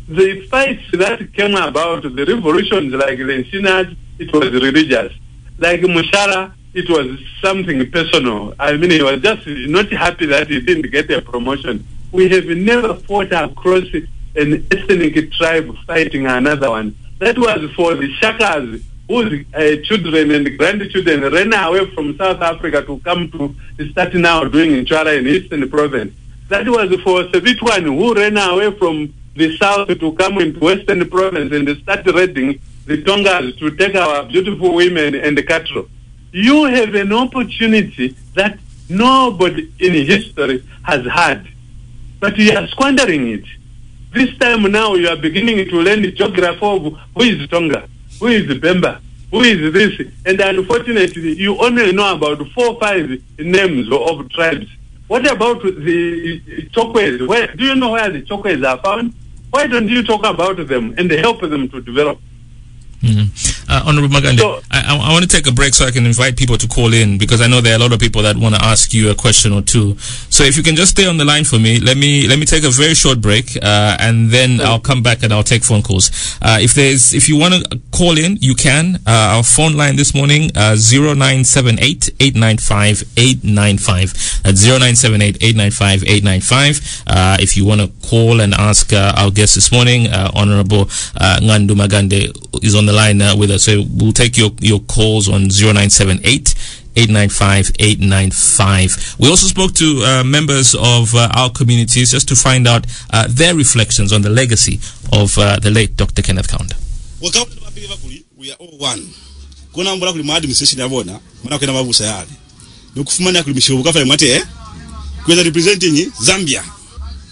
Speaker 5: The fights that came about, the revolutions like the Lenshinas, it was religious. Like Mushala, it was something personal. I mean, he was just not happy that he didn't get a promotion. We have never fought across an ethnic tribe fighting another one. That was for the Shakas whose uh, children and grandchildren ran away from South Africa to come to start now doing Nchara in Eastern Province. That was for Sebitwane who ran away from the South to come into Western Province and start raiding the Tongas to take our beautiful women and the cattle. You have an opportunity that nobody in history has had, but you are squandering it. This time now you are beginning to learn the geography of who is Tonga who is Bemba, who is this, and unfortunately you only know about four or five names of tribes. What about the? Where do you know where the Chokwe's are found? Why don't you talk about them and help them to develop?
Speaker 4: Mm-hmm. Uh, Honorable Magande,
Speaker 5: So-
Speaker 4: I, I, want to take a break so I can invite people to call in because I know there are a lot of people that want to ask you a question or two. So if you can just stay on the line for me, let me let me take a very short break, uh, and then I'll come back and I'll take phone calls. Uh, if there's if you want to call in, you can. Uh, our phone line this morning zero nine seven eight eight nine five eight nine five. That's zero nine seven eight eight nine five eight nine five. If you want to call and ask uh, our guest this morning, uh, Honorable uh, Ngandu Magande is on the line uh, with us. So we'll take your, your calls on 0978 895 895. We also spoke to uh, members of uh, our communities just to find out uh, their reflections on the legacy of uh, the late Dr. Kenneth Kaunda.
Speaker 1: we are all one Zambia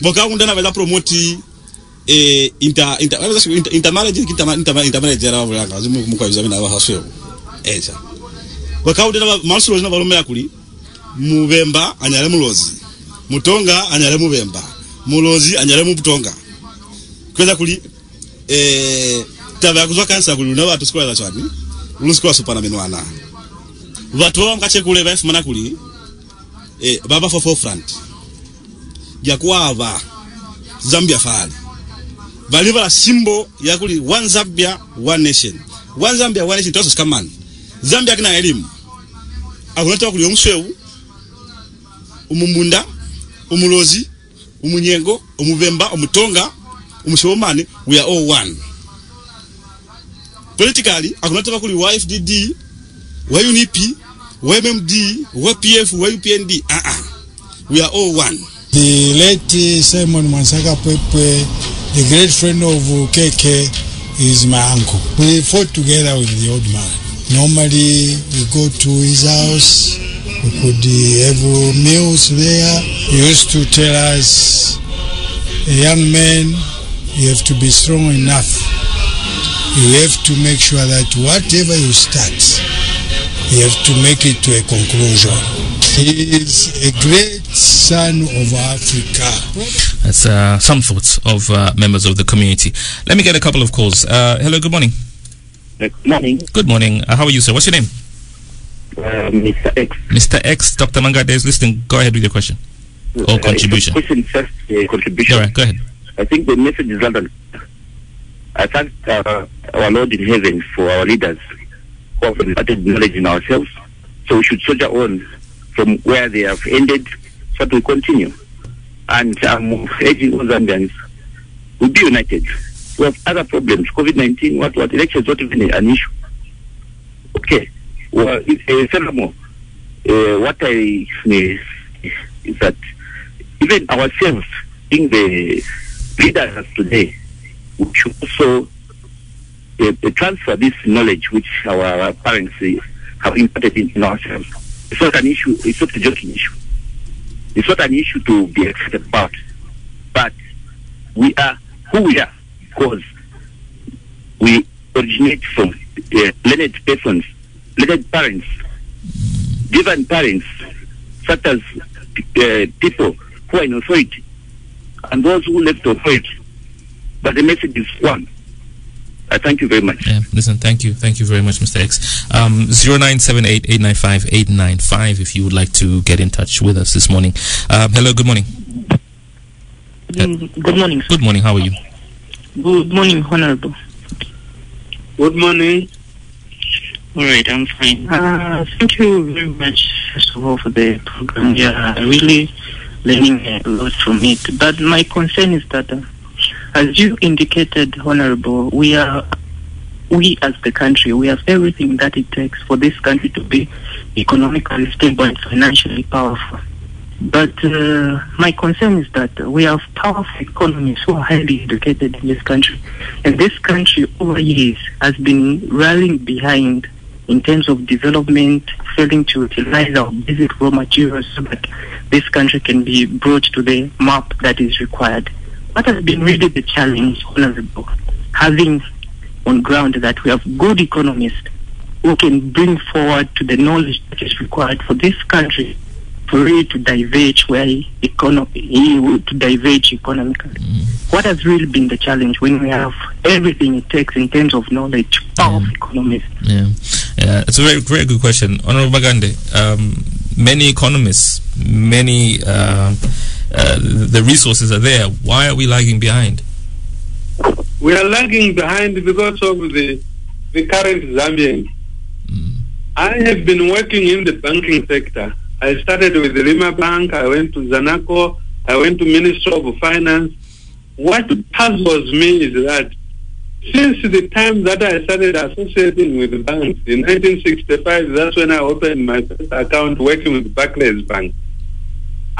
Speaker 1: wakawunda na promote eh inter inter inter, inter marriage inter inter inter marriage balomera kuli mubemba anyale mulozi mutonga anyale mubemba. Mulozi anyale mubutonga kweza kuli eh tava yakuzwa kansa kuli na watu sikuwa chani. Ulusikuwa supana menwana watu wao mkache kule vaifumana kuli eh baba for forefront jakuava Zambia fali valiva la simbo yakuli one Zambia one nation. One Zambia one nation toso skamani Zambia kina elimu. Akunatoka kuli omuswewu umumbunda umulozi umunyengo omuvemba omutonga omushomani we are all one. Politically akunatava kuli wa fdd wa unip wa mmd wa pf wa upnd uh -uh. we are all one.
Speaker 6: The late Simon Mwansaka Pwepwe, the great friend of KK, is my uncle. We fought together with the old man. Normally, we go to his house, we could have meals there. He used to tell us, a young man, you have to be strong enough. You have to make sure that whatever you start, you have to make it to a conclusion. He is a great son of Africa.
Speaker 4: That's uh, some thoughts of uh, members of the community. Let me get a couple of calls. Uh, hello, good morning.
Speaker 7: Good morning,
Speaker 4: Good morning. Uh, how are you, sir? What's your name?
Speaker 7: uh, Mr. X.
Speaker 4: Mr. X. Dr. Magande is listening. Go ahead with your question. Or
Speaker 7: Uh,
Speaker 4: contribution.
Speaker 7: Question first, uh, contribution.
Speaker 4: All right, go ahead.
Speaker 7: I think the message is that I thank uh, our Lord in heaven for our leaders who have imparted knowledge in ourselves. So we should soldier on from where they have ended that we continue. And I'm urging all Zambians, we'll be united. We have other problems, COVID-19, what, what, elections not even an issue. Okay. Well, uh, furthermore, uh, what I uh, is that even ourselves, being the leaders today, we should also uh, transfer this knowledge which our parents have imparted in ourselves. It's not an issue, it's not a joking issue. It's not an issue to be excited about. But we are who we are because we originate from uh, learned persons, learned parents, given parents, such as uh, people who are in authority and those who left authority. But the message is one. I thank you very much.
Speaker 4: Yeah, listen, thank you. Thank you very much, Mr. X. Um, 0978-895-895 if you would like to get in touch with us this morning. Um, hello, good morning.
Speaker 8: Mm, Good morning. sir.
Speaker 4: Good morning, how are you?
Speaker 8: Good morning, Honorable.
Speaker 5: Good morning.
Speaker 8: All right, I'm fine. Uh, thank you very much, first of all, for the program. Yeah, I really learning a lot from it. But my concern is that, uh, as you indicated, Honorable, we are, we as the country, we have everything that it takes for this country to be economically stable and financially powerful. But uh, my concern is that we have powerful economies who are highly educated in this country. And this country, over years, has been rallying behind in terms of development, failing to utilize our basic raw materials so that this country can be brought to the map that is required. What has been really the challenge, Honorable, having on ground that we have good economists who can bring forward to the knowledge that is required for this country for really to diverge where economy to diverge economically. What has really been the challenge when we have everything it takes in terms of knowledge, powerful economists?
Speaker 4: Yeah, yeah, it's a very, very good question, Honorable Magande. Um, many economists, many uh, uh, the resources are there. Why are we lagging behind?
Speaker 5: We are lagging behind because of the, the current Zambian. I have been working in the banking sector. I started with the Lima Bank, I went to Zanaco, I went to Ministry of Finance. What puzzles me is that since the time that I started associating with the banks in 1965, that's when I opened my first account working with Barclays Bank.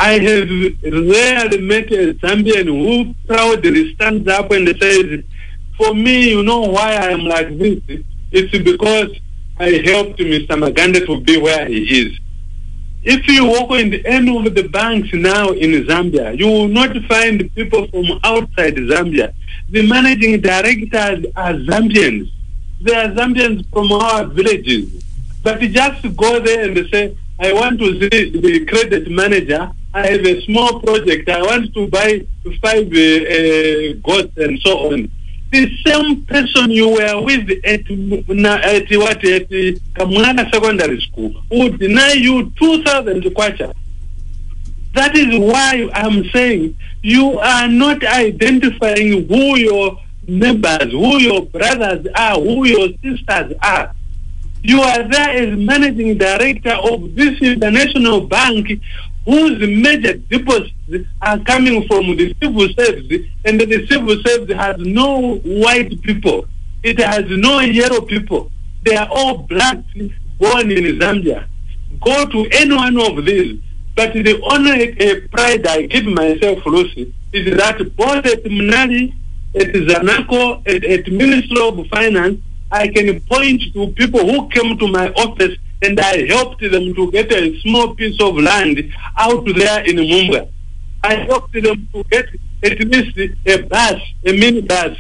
Speaker 5: I have rarely met a Zambian who proudly stands up and says, for me, you know why I am like this? It's because I helped Mr. Magande to be where he is. If you walk in any of the banks now in Zambia, you will not find people from outside Zambia. The managing directors are Zambians. They are Zambians from our villages. But just go there and say, I want to see the credit manager. I have a small project. I want to buy five uh, uh, goats and so on. The same person you were with at, at what at Kamwana Secondary School would deny you two thousand kwacha. That is why I'm saying you are not identifying who your neighbors, who your brothers are, who your sisters are. You are there as managing director of this international bank whose major deposits are coming from the civil service, and the civil service has no white people. It has no yellow people. They are all blacks born in Zambia. Go to any one of these. But the only uh, pride I give myself, Lucy, is that both at Munali, at Zanaco, at, at Ministry of Finance, I can point to people who came to my office and I helped them to get a small piece of land out there in Mumba. I helped them to get at least a bus, a mini bus.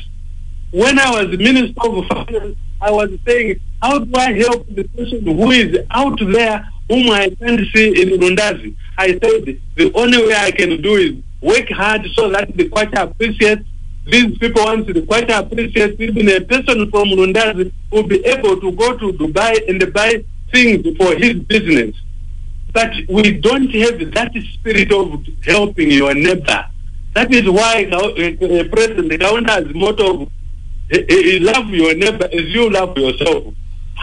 Speaker 5: When I was Minister of Finance, I was saying, how do I help the person who is out there whom I can't see in Lundazi? I said, the only way I can do is work hard so that the Kwacha appreciates these people want the Kwacha appreciates even a person from Lundazi will be able to go to Dubai and buy things for his business. But we don't have that spirit of helping your neighbor. That is why uh, uh, President Kaunda's motto of uh, uh, love your neighbor as you love yourself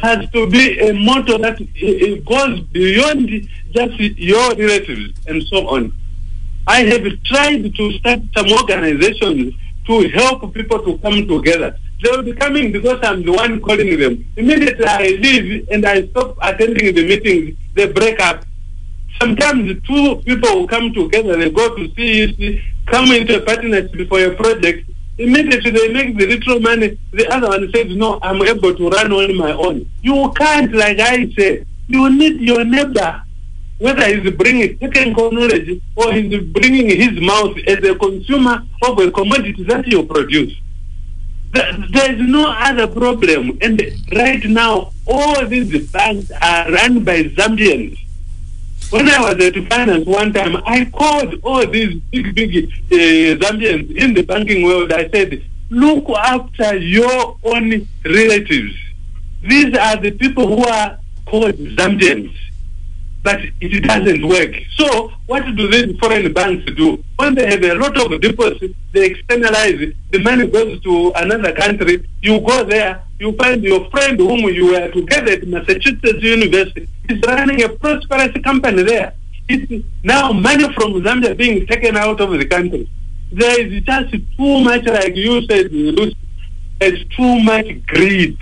Speaker 5: has to be a motto that uh, uh, goes beyond just your relatives and so on. I have tried to start some organizations to help people to come together. They will be coming because I'm the one calling them. Immediately I leave and I stop attending the meetings, they break up. Sometimes two people will come together, they go to CEC, come into a partnership for a project. Immediately they make the little money. The other one says, no, I'm able to run on my own. You can't, like I say. You need your neighbor whether he's bringing technical knowledge or he's bringing his mouth as a consumer of a commodity that you produce. There is no other problem. And right now, all these banks are run by Zambians. When I was at finance one time, I called all these big, big uh, Zambians in the banking world. I said, look after your own relatives. These are the people who are called Zambians but it doesn't work. So what do these foreign banks do? When they have a lot of deposits, they externalize it. The money goes to another country. You go there, you find your friend whom you were together at Massachusetts University is running a prosperous company there. It's now money from Zambia being taken out of the country. There is just too much, like you said, Lucy, there's too much greed,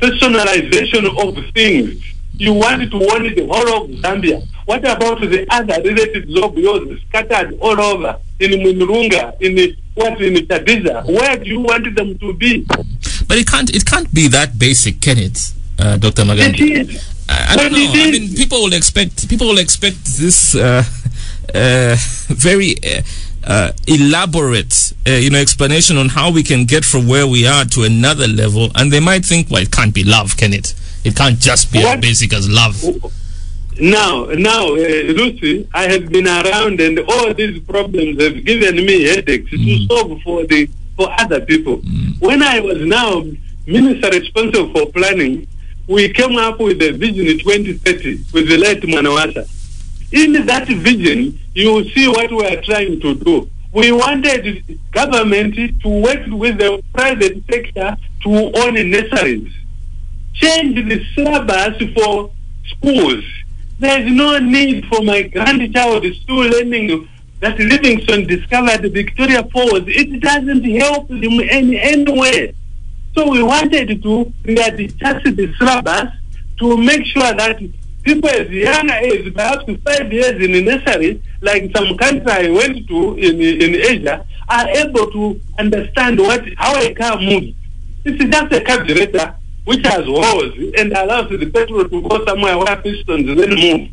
Speaker 5: personalization of things you want to own the whole of Zambia. What about the other relatives of yours scattered all over in Munurunga, in what in Chadiza? Where do you want them to be?
Speaker 4: But it can't it can't be that basic, can it, uh, Dr. Magande?
Speaker 5: It is.
Speaker 4: I, I don't know. I mean, people will expect people will expect this uh, uh, very uh, uh, elaborate, uh, you know, explanation on how we can get from where we are to another level, and they might think, well, it can't be love, can it? It can't just be as basic as love.
Speaker 5: Now, now, uh, Lucy, I have been around, and all these problems have given me headaches to solve for the for other people. When I was now minister responsible for planning, we came up with a vision in 2030 with the late Mwanawasa. In that vision, you will see what we are trying to do. We wanted government to work with the private sector to own nurseries change the syllabus for schools. There is no need for my grandchild still learning that Livingstone discovered the Victoria Falls. It doesn't help them in any way. So we wanted to readjust the syllabus to make sure that people as young as perhaps five years in nursery, like some country I went to in in Asia, are able to understand what how a car moves. It's just a carburetor which has holes and allows the petrol to go somewhere where pistons then move.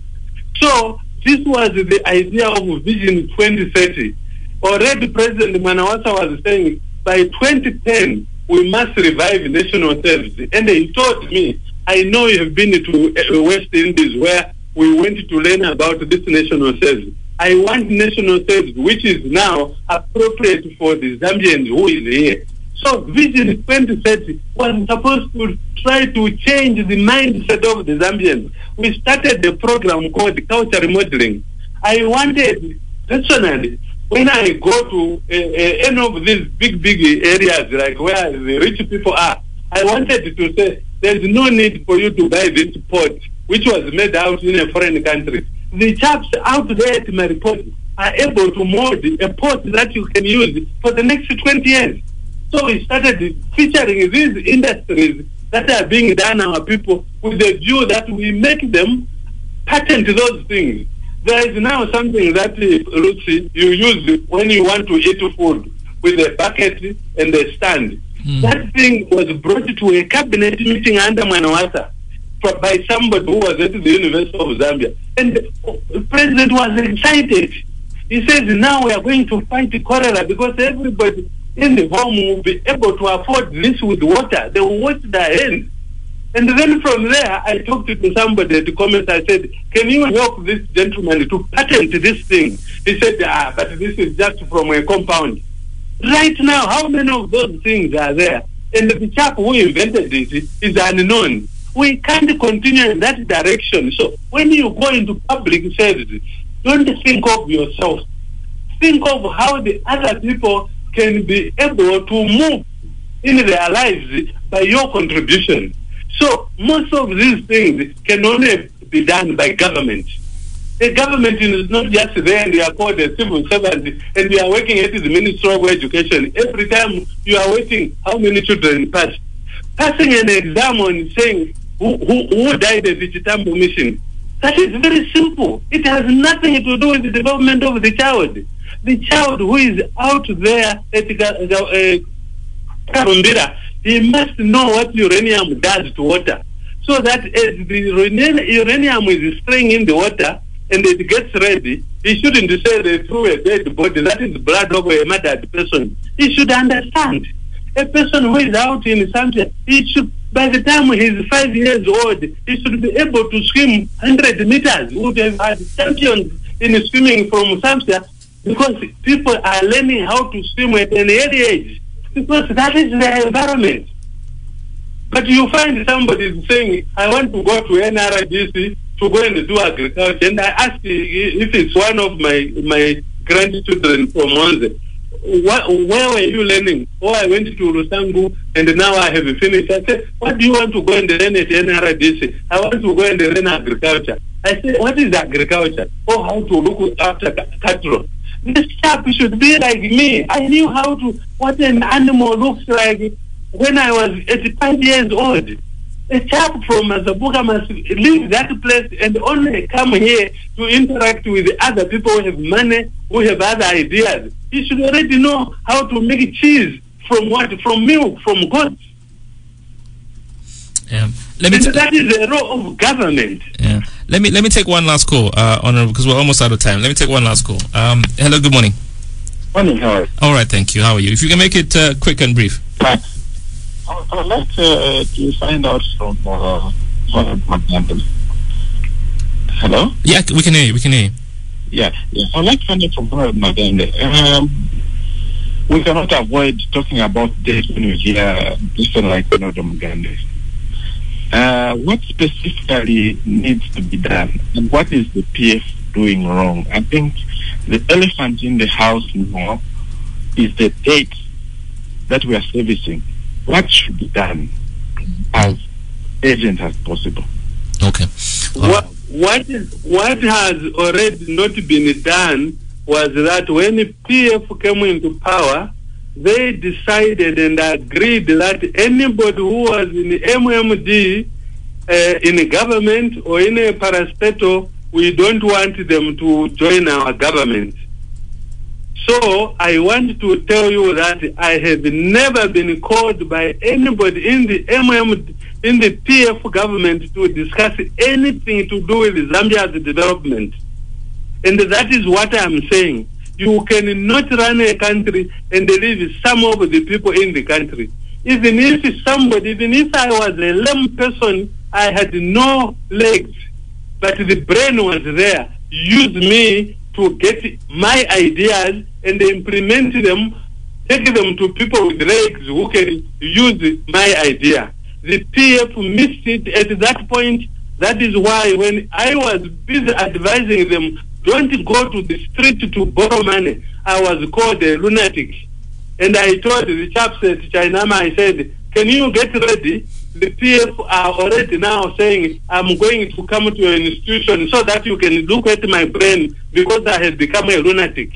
Speaker 5: So this was the idea of Vision 2030. Already President Mwanawasa was saying by 2010 we must revive national service. And he told me, I know you have been to uh, West Indies where we went to learn about this national service. I want national service which is now appropriate for the Zambians who is here. So Vision 2030 was supposed to try to change the mindset of the Zambians. We started a program called culture remodeling. I wanted personally when I go to uh, uh, any of these big, big areas like where the rich people are, I wanted to say there's no need for you to buy this pot which was made out in a foreign country. the chaps out there at my report are able to mold a port that you can use for the next 20 years. So we started featuring these industries that are being done our people with the view that we make them patent those things. There is now something that, uh, Lucy, you use when you want to eat food with a bucket and a stand. That thing was brought to a cabinet meeting under Mwanawasa by somebody who was at the University of Zambia. And the president was excited. He says, now we are going to fight cholera because everybody in the home will be able to afford this with water. They will wash their hands. And then from there, I talked to somebody at the comments. I said, can you help this gentleman to patent this thing? He said, ah, but this is just from a compound. Right now, how many of those things are there? And the chap who invented this is unknown. We can't continue in that direction. So when you go into public services, don't think of yourself. Think of how the other people can be able to move in their lives by your contribution. So most of these things can only be done by government. The government is not just there and they are called a civil servant and you are working at the Ministry of Education. Every time you are waiting how many children pass. Passing an exam on saying who, who, who died at the Chitambo mission. That is very simple. It has nothing to do with the development of the child. The child who is out there at Ga- Ga- uh, he must know what uranium does to water. So that as the uranium is spraying in the water and it gets ready, he shouldn't say they threw a dead body, that is blood of a murdered person. He should understand. A person who is out in Zambia, he should, by the time he is five years old, he should be able to swim 100 meters. Would have had champions in swimming from Zambia because people are learning how to swim at an early age because that is their environment. But you find somebody saying, I want to go to NRDC to go and do agriculture. And I asked if it's one of my, my grandchildren from Monze, what, where were you learning? Oh, I went to Rusangu and now I have finished. I said, what do you want to go and learn at NRDC? I want to go and learn agriculture. I said, what is agriculture? Oh, how to look after cattle. This chap should be like me. I knew how to, what an animal looks like when I was 85 years old. A chap from Mazabuka must leave that place and only come here to interact with other people who have money, who have other ideas. He should already know how to make cheese from what? From milk, from goats.
Speaker 4: Yeah. Let me
Speaker 5: And
Speaker 4: t-
Speaker 5: that is the role of government.
Speaker 4: yeah. Let me let me take one last call, uh, honorable, because we're almost out of time. Let me take one last call. Um, hello, good morning.
Speaker 9: Morning, Howard.
Speaker 4: All right, thank you. How are you? If you can make it uh, quick and brief.
Speaker 9: I I would like uh, to find out from uh, Hello?
Speaker 4: Yeah, we can hear you. We can hear you.
Speaker 9: Yeah, yeah. I'd like to find out from McGandle. Um, we cannot avoid talking about death when we hear people like Bernardo Mugande. Uh, what specifically needs to be done, and what is the PF doing wrong? I think the elephant in the house now is the date that we are servicing. What should be done as urgent as possible?
Speaker 4: Okay.
Speaker 5: What, what, is, what has already not been done was that when the PF came into power, they decided and agreed that anybody who was in the MMD, uh, in government or in a parastatal, we don't want them to join our government. So I want to tell you that I have never been called by anybody in the MM, in the PF government to discuss anything to do with Zambia's development. And that is what I'm saying. You cannot run a country and leave some of the people in the country. Even if somebody, even if I was a lame person, I had no legs, but the brain was there. Use me to get my ideas and implement them, take them to people with legs who can use my idea. The PF missed it at that point. That is why when I was busy advising them, don't go to the street to borrow money, I was called a lunatic. And I told the chaps at Chainama, I said, can you get ready? the PF are already now saying, I'm going to come to your institution so that you can look at my brain because I have become a lunatic.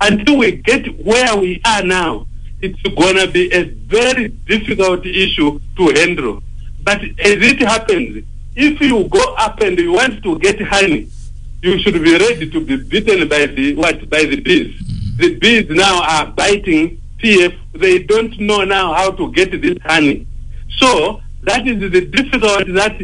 Speaker 5: Until we get where we are now, it's going to be a very difficult issue to handle. But as it happens, if you go up and you want to get honey, you should be ready to be bitten by the what by the bees. The bees now are biting PF. They don't know now how to get this honey. So that is the difficulty that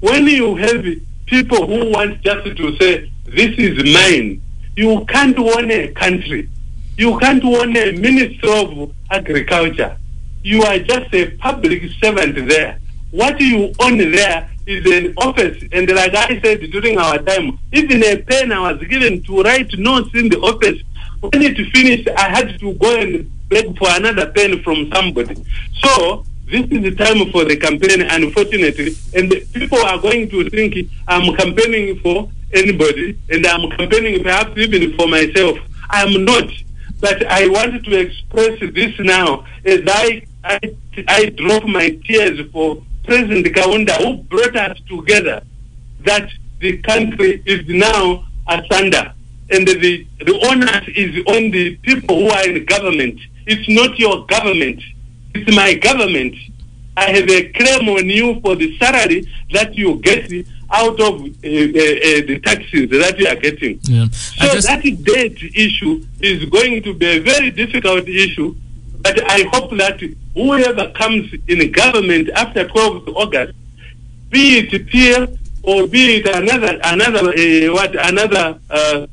Speaker 5: when you have people who want just to say this is mine, you can't own a country. You can't own a minister of agriculture. You are just a public servant there. What you own there is an office. And like I said during our time, even a pen I was given to write notes in the office. When it finished, I had to go and beg for another pen from somebody. So this is the time for the campaign, unfortunately. And people are going to think I'm campaigning for anybody and I'm campaigning perhaps even for myself. I'm not. But I wanted to express this now as I, I, I drop my tears for President Kaunda who brought us together that the country is now asunder and the, the onus is on the people who are in government. It's not your government. It's my government. I have a claim on you for the salary that you get out of uh, uh, uh, the taxes that you are getting.
Speaker 4: Yeah.
Speaker 5: So
Speaker 4: just-
Speaker 5: that debt issue is going to be a very difficult issue, but I hope that whoever comes in government after 12th August, be it PF or be it another another uh, what another uh,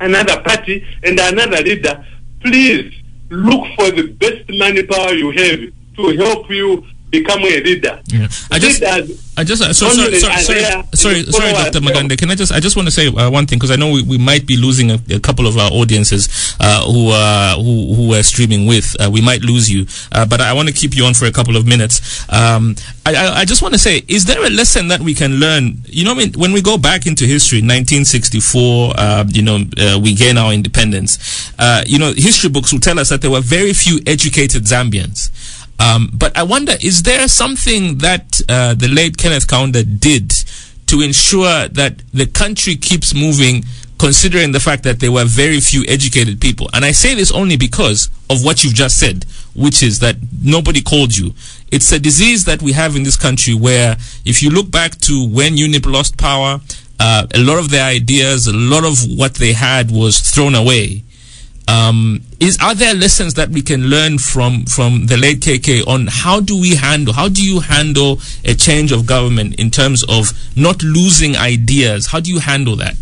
Speaker 5: another party and another leader, please look for the best manpower you have to help you become a leader.
Speaker 4: Yeah. I just, I just, uh, so, sorry, sorry, sorry, sorry, sorry, Dr. Magande. Can I just, I just want to say uh, one thing because I know we, we might be losing a, a couple of our audiences uh, who are who who are streaming with. Uh, we might lose you, uh, but I want to keep you on for a couple of minutes. Um, I, I, I just want to say, is there a lesson that we can learn? You know, I mean, when we go back into history, 1964, uh, you know, uh, we gain our independence. Uh, you know, history books will tell us that there were very few educated Zambians. Um, but I wonder, is there something that uh, the late Kenneth Kaunda did to ensure that the country keeps moving, considering the fact that there were very few educated people? And I say this only because of what you've just said, which is that nobody called you. It's a disease that we have in this country where, if you look back to when UNIP lost power, uh, a lot of their ideas, a lot of what they had was thrown away um, is are there lessons that we can learn from from the late KK on how do we handle how do you handle a change of government in terms of not losing ideas how do you handle that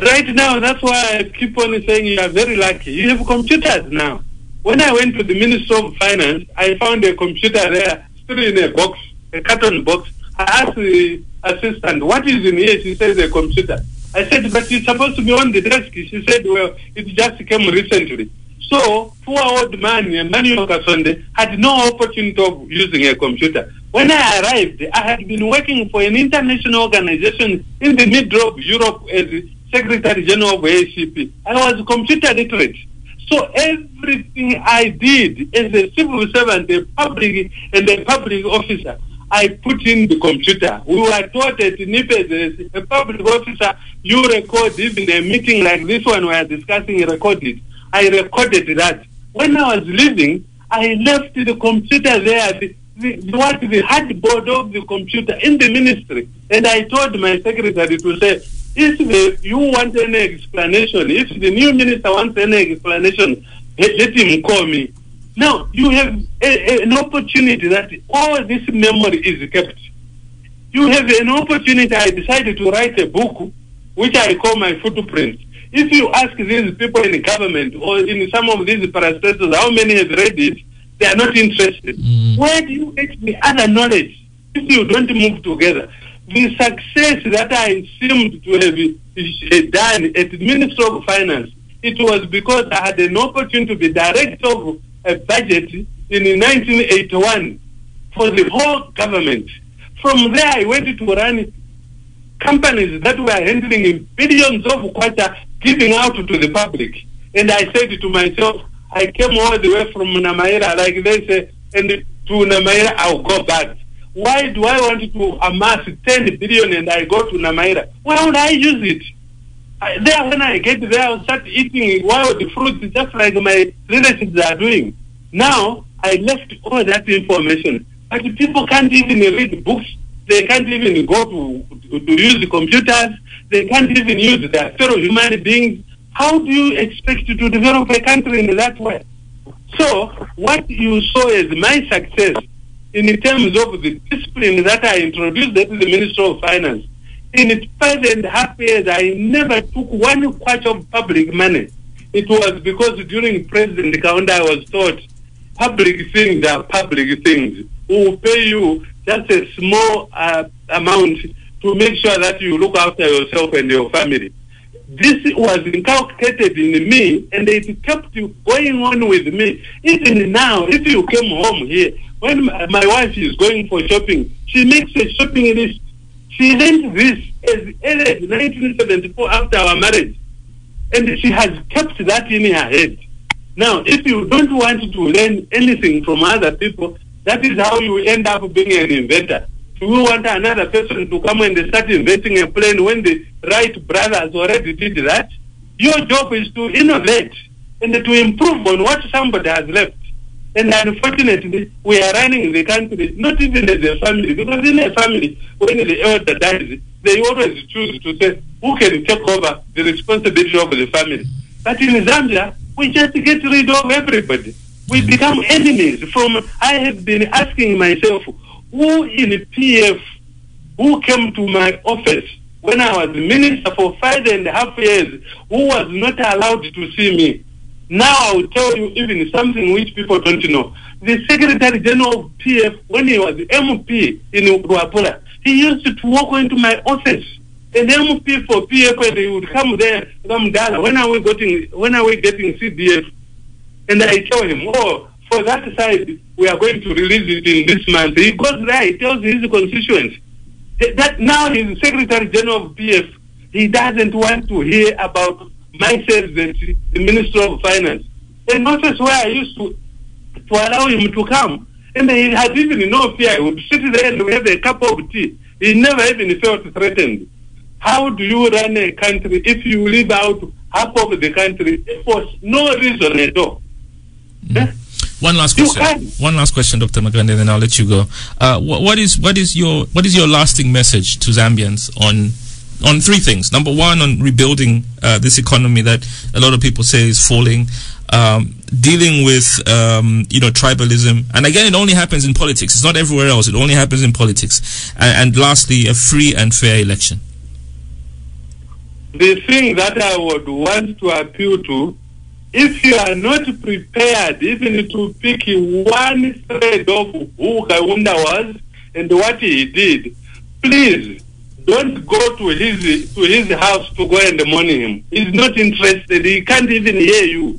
Speaker 5: Right now, that's why I keep on saying you are very lucky. You have computers now. When I went to the Ministry of Finance, I found a computer there, still in a box, a carton box. I asked the assistant, what is in here? She says a computer. I said, but it's supposed to be on the desk. She said, well, it just came recently. So, poor old man, Emmanuel Kasonde, had no opportunity of using a computer. When I arrived, I had been working for an international organization in the middle of Europe as Secretary General of ACP. I was computer literate. So everything I did as a civil servant, a public and a public officer, I put in the computer. We were taught at NIPES a public officer, you record even a meeting like this one we are discussing, record it. I recorded that. When I was leaving, I left the computer there, the, the, what, the of the computer in the ministry. And I told my secretary to say, if the, you want any explanation, if the new minister wants any explanation, let him call me. Now, you have a, a, an opportunity that all this memory is kept. You have an opportunity. I decided to write a book, which I call my footprint. If you ask these people in the government or in some of these parastatals how many have read it, they are not interested. Mm. Where do you get the other knowledge if you don't move together? The success that I seemed to have done at the Ministry of Finance, it was because I had an opportunity to be director of a budget in 1981 for the whole government. From there, I went to run companies that were handling billions of kwacha giving out to the public. And I said to myself, I came all the way from Namaira, like they say, and to Namaira, I'll go back. Why do I want to amass 10 billion and I go to Namaira? Why would I use it? I, there, when I get there, I'll start eating wild fruits just like my relatives are doing. Now, I left all that information. But people can't even read books. They can't even go to, to, use the computers. They can't even use their fellow human beings. How do you expect to develop a country in that way? So, what you saw as my success in terms of the discipline that I introduced as the Minister of Finance, in five and a half years, I never took one quart of public money. It was because during President Kaunda, I was taught public things are public things. We will pay you just a small uh, amount to make sure that you look after yourself and your family. This was inculcated in me and it kept going on with me. Even now, if you came home here, when my wife is going for shopping, she makes a shopping list. She learned this as early as 1974 after our marriage. And she has kept that in her head. Now, if you don't want to learn anything from other people, that is how you end up being an inventor. Do you want another person to come and start inventing a plane when the Wright brothers already did that? Your job is to innovate and to improve on what somebody has left. And unfortunately, we are running the country not even as a family, because in a family, when the elder dies, they always choose to say, who can take over the responsibility of the family? But in Zambia, we just get rid of everybody. We mm-hmm. become enemies. From I have been asking myself, who in PF, who came to my office when I was minister for five and a half years, who was not allowed to see me? Now I will tell you even something which people don't know. The Secretary General of PF, when he was MP in Luapula, he used to walk into my office. And MP for PF, and he would come there, come down. When are we getting? When are we getting CDF? And I tell him, oh, for that side, we are going to release it in this month. He goes there, he tells his constituents. That now he's Secretary General of PF. He doesn't want to hear about myself, the, the Minister of Finance. And notice where I used to to allow him to come. And he had even no fear. He would sit there and have a cup of tea. He never even felt threatened. How do you run a country if you leave out half of the country for no reason at all? Eh?
Speaker 4: One last question. One last question, Dr. Magande, then I'll let you go. Uh, what, what is what is your what is your lasting message to Zambians on on three things? Number one, on rebuilding uh, this economy that a lot of people say is falling. Um, dealing with um, you know tribalism, and again, it only happens in politics. It's not everywhere else. It only happens in politics. And, and lastly, a free and fair election.
Speaker 5: the thing that I would want to appeal to, if you are not prepared even to pick one thread of who Kaunda was and what he did, please don't go to his to his house to go and mourn him. He's not interested. He can't even hear you.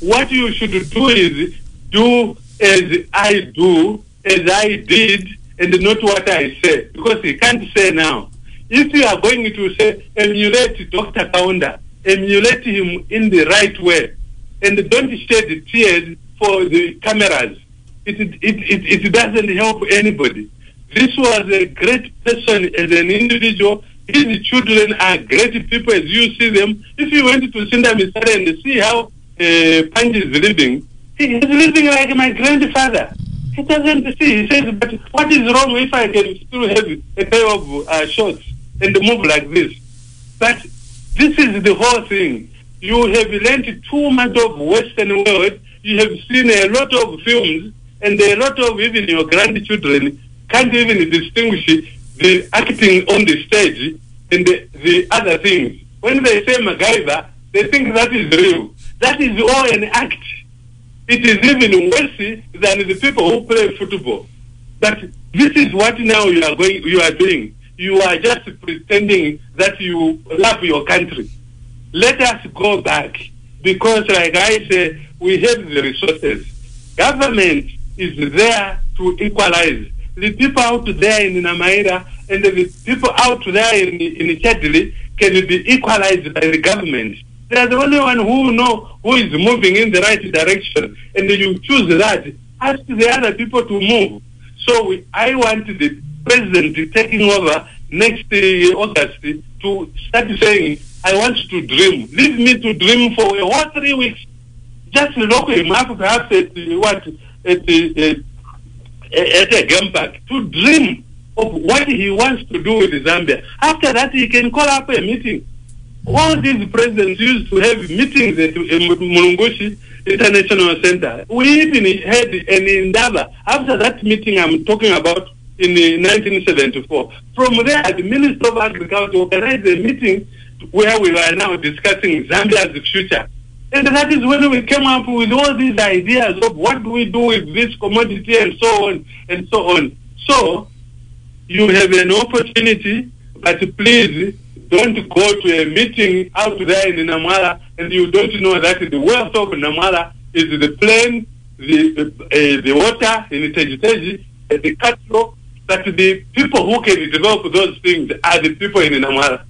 Speaker 5: What you should do is do as I do, as I did, and not what I say, because he can't say now. If you are going to say emulate Dr. Kaunda, emulate him in the right way, and don't shed tears for the cameras. It, it, it, it doesn't help anybody. This was a great person as an individual. His children are great people as you see them. If you went to Sinda Misare and see how uh, Panji is living, he is living like my grandfather. He doesn't see. He says, but what is wrong if I can still have a pair of uh, shorts and move like this? But this is the whole thing. You have learned too much of Western world. You have seen a lot of films, and a lot of even your grandchildren can't even distinguish the acting on the stage and the, the other things. When they say MacGyver, they think that is real. That is all an act. It is even worse than the people who play football. But this is what now you are going, you are doing. You are just pretending that you love your country. Let us go back because, like I say, we have the resources. Government is there to equalize. The people out there in Namaira and the people out there in, in Chadli can be equalized by the government. They are the only one who know who is moving in the right direction, and you choose that ask the other people to move. So we, I want the president taking over next uh, August to start saying, I want to dream. Leave me to dream for a whole three weeks. Just lock him up perhaps at uh, what at, uh, at a game park to dream of what he wants to do with Zambia. After that, he can call up a meeting. All these presidents used to have meetings at uh, Mulungushi International Center. We even had an Indaba. After that meeting I'm talking about in uh, 1974. From there, the Minister of Agriculture organized a meeting where we were now discussing Zambia's future. And that is when we came up with all these ideas of what do we do with this commodity and so on and so on. So, you have an opportunity, but please don't go to a meeting out there in Namala and you don't know that the wealth of Namala is the plain, the, uh, the water in Tejiteji, uh, the cattle, that the people who can develop those things are the people in Namala.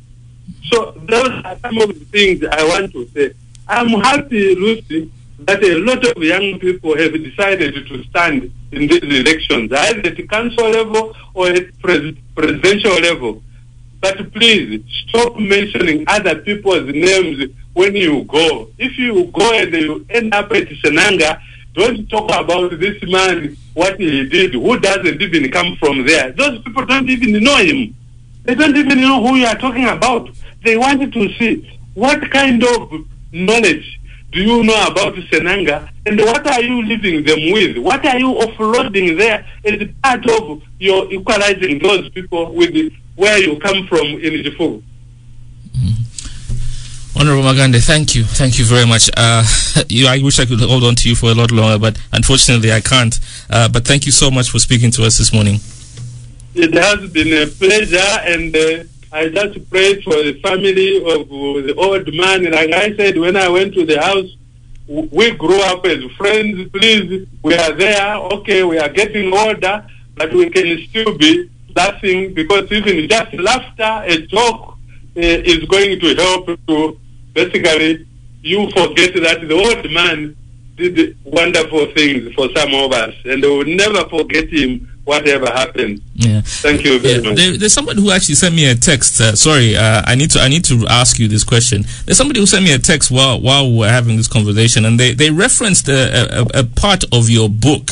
Speaker 5: So those are some of the things I want to say. I'm happy, Lucy, that a lot of young people have decided to stand in these elections, either at council level or at pres- presidential level. But please stop mentioning other people's names when you go. If you go and you end up at Senanga, don't talk about this man, what he did, who doesn't even come from there. Those people don't even know him. They don't even know who you are talking about. They wanted to see what kind of knowledge do you know about Senanga and what are you leaving them with? What are you offloading there as part of your equalizing those people with the, where you come from in Jifu?
Speaker 4: Honorable Magande, thank you. Thank you very much. Uh, (laughs) you, I wish I could hold on to you for a lot longer, but unfortunately I can't. Uh, but thank you so much for speaking to us this morning.
Speaker 5: It has been a pleasure, and uh, I just prayed for the family of the old man. Like I said, when I went to the house, we grew up as friends. Please, we are there. Okay, we are getting older, but we can still be laughing because even just laughter, a joke, uh, is going to help to basically you forget that the old man did wonderful things for some of us, and we will never forget him whatever happened.
Speaker 4: Yeah.
Speaker 5: Thank you very
Speaker 4: Yeah,
Speaker 5: much.
Speaker 4: there, there's somebody who actually sent me a text. Uh, sorry, uh, I need to I need to ask you this question. There's somebody who sent me a text while while we're having this conversation, and they they referenced a, a, a part of your book.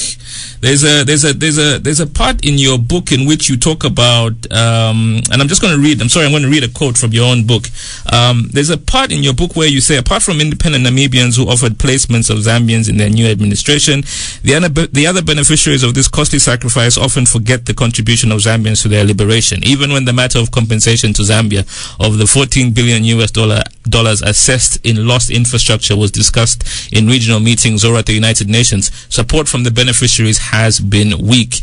Speaker 4: There's a there's a there's a there's a part in your book in which you talk about, um, and I'm just going to read. I'm sorry, I'm going to read a quote from your own book. Um, there's a part in your book where you say, apart from independent Namibians who offered placements of Zambians in their new administration, the other the other beneficiaries of this costly sacrifice often forget the contribution of Zambians to their liberation. Even when the matter of compensation to Zambia of the 14 billion US dollar dollars assessed in lost infrastructure was discussed in regional meetings or at the United Nations, support from the beneficiaries has been weak.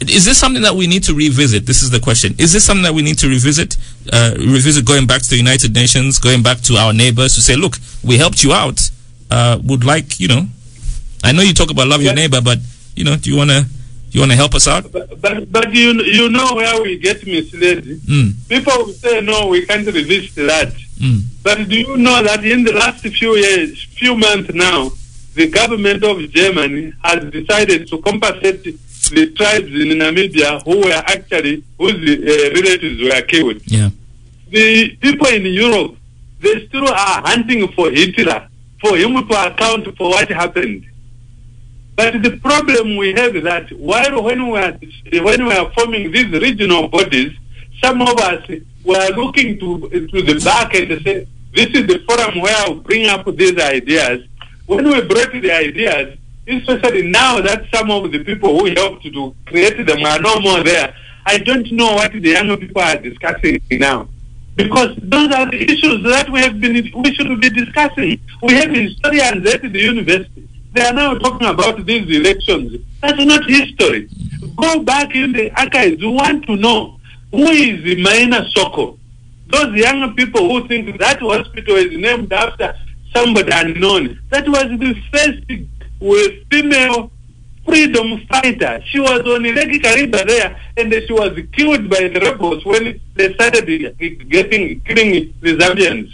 Speaker 4: Is this something that we need to revisit? This is the question. Is this something that we need to revisit? Uh, revisit going back to the United Nations, going back to our neighbors to say, look, we helped you out. Uh, would like, you know, I know you talk about love your neighbor, but you know, do you wanna, you wanna help us out?
Speaker 5: But, but, but you, you know where we get misled.
Speaker 4: Mm,
Speaker 5: People will say, no, we can't resist that.
Speaker 4: mm,
Speaker 5: But do you know that in the last few years, few months now, the government of Germany has decided to compensate the tribes in Namibia who were actually, whose uh, relatives were killed.
Speaker 4: yeah.
Speaker 5: The people in Europe, they still are hunting for Hitler, for him to account for what happened. But the problem we have is that while when we are when we are forming these regional bodies, some of us were looking to to the back and say, "This is the forum where I'll bring up these ideas." When we brought the ideas, especially now that some of the people who helped to create them are no more there, I don't know what the young people are discussing now because those are the issues that we have been we should be discussing. We have historians at the university. They are now talking about these elections. That's not history. Go back in the archives. You want to know who is the Maina Soko. Those young people who think that hospital is named after somebody unknown. That was the first female freedom fighter. She was on Lake Kariba there, and she was killed by the rebels when they started getting killing the Zambians.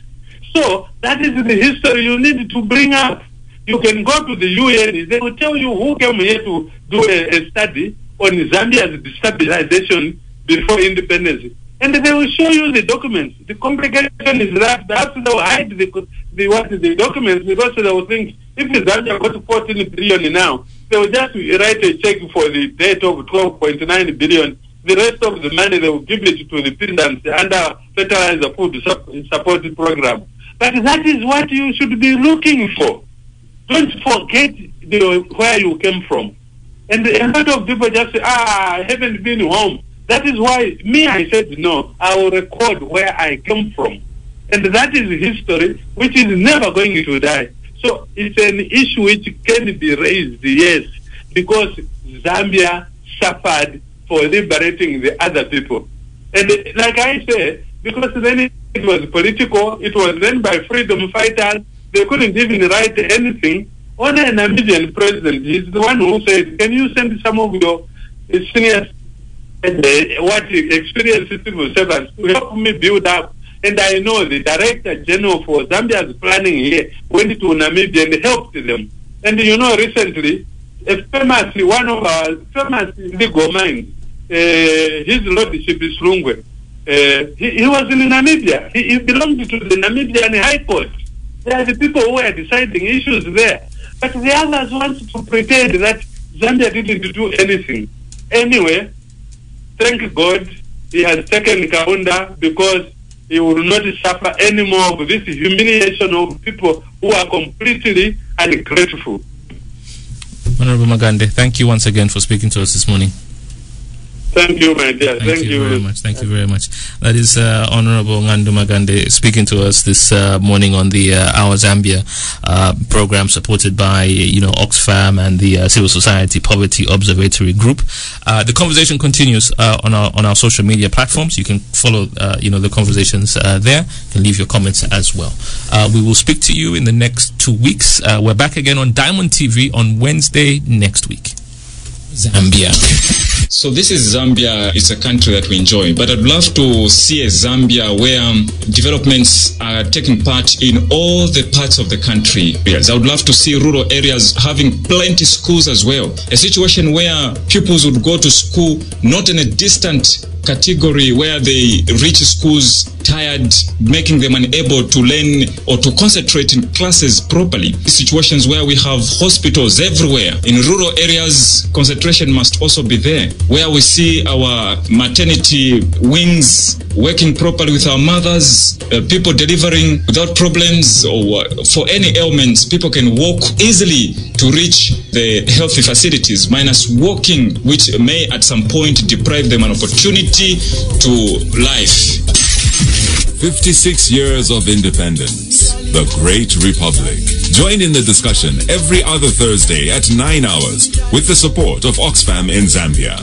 Speaker 5: So that is the history you need to bring up. You can go to the UN, they will tell you who came here to do a, a study on Zambia's destabilization before independence. And they will show you the documents. The complication is that perhaps they will hide the, the, what, the documents because they will think if Zambia got 14 billion now, they will just write a check for the debt of 12.9 billion. The rest of the money they will give it to the peasants under fertilizer food sup- support program. But that is what you should be looking for. Don't forget the, where you came from. And a lot of people just say, ah, I haven't been home. That is why me, I said, no, I will record where I came from. And that is history, which is never going to die. So it's an issue which can be raised, yes, because Zambia suffered for liberating the other people. And like I said, because then it was political, it was then by freedom fighters, they couldn't even write anything. Only a Namibian president is the one who said, can you send some of your senior uh, what experienced civil servants to help me build up. And I know the director general for Zambia's planning here went to Namibia and helped them. And you know, recently, a famous, one of our famous legal minds, uh, his lordship is Lungwe, uh, he, he was in Namibia. He, he belonged to the Namibian High Court. They are the people who are deciding issues there. But the others want to pretend that Zambia didn't do anything. Anyway, thank God he has taken Kaunda because he will not suffer any more of this humiliation of people who are completely ungrateful.
Speaker 4: Honorable Magande, thank you once again for speaking to us this morning.
Speaker 5: Thank you, my dear.
Speaker 4: Thank,
Speaker 5: Thank,
Speaker 4: you, very much. Thank you very much. That is uh, Honorable Ngandu Magande speaking to us this uh, morning on the uh, Our Zambia uh, program supported by you know Oxfam and the uh, Civil Society Poverty Observatory Group. Uh, the conversation continues uh, on our on our social media platforms. You can follow uh, you know the conversations uh, there. You can leave your comments as well. Uh, we will speak to you in the next two weeks. Uh, we're back again on Diamond TV on Wednesday next week. Zambia.
Speaker 2: So this is Zambia. It's a country that we enjoy, but I'd love to see a Zambia where developments are taking part in all the parts of the country. Yes, I would love to see rural areas having plenty schools as well. A situation where pupils would go to school not in a distant category where they reach schools tired, making them unable to learn or to concentrate in classes properly. Situations where we have hospitals everywhere. In rural areas, concentration must also be there. Where we see our maternity wings working properly with our mothers, uh, people delivering without problems or uh, for any ailments, people can walk easily to reach the healthy facilities, minus walking, which may at some point deprive them an opportunity to life.
Speaker 3: 56 years of independence. The Great Republic. Join in the discussion every other Thursday at 9 hours with the support of Oxfam in Zambia.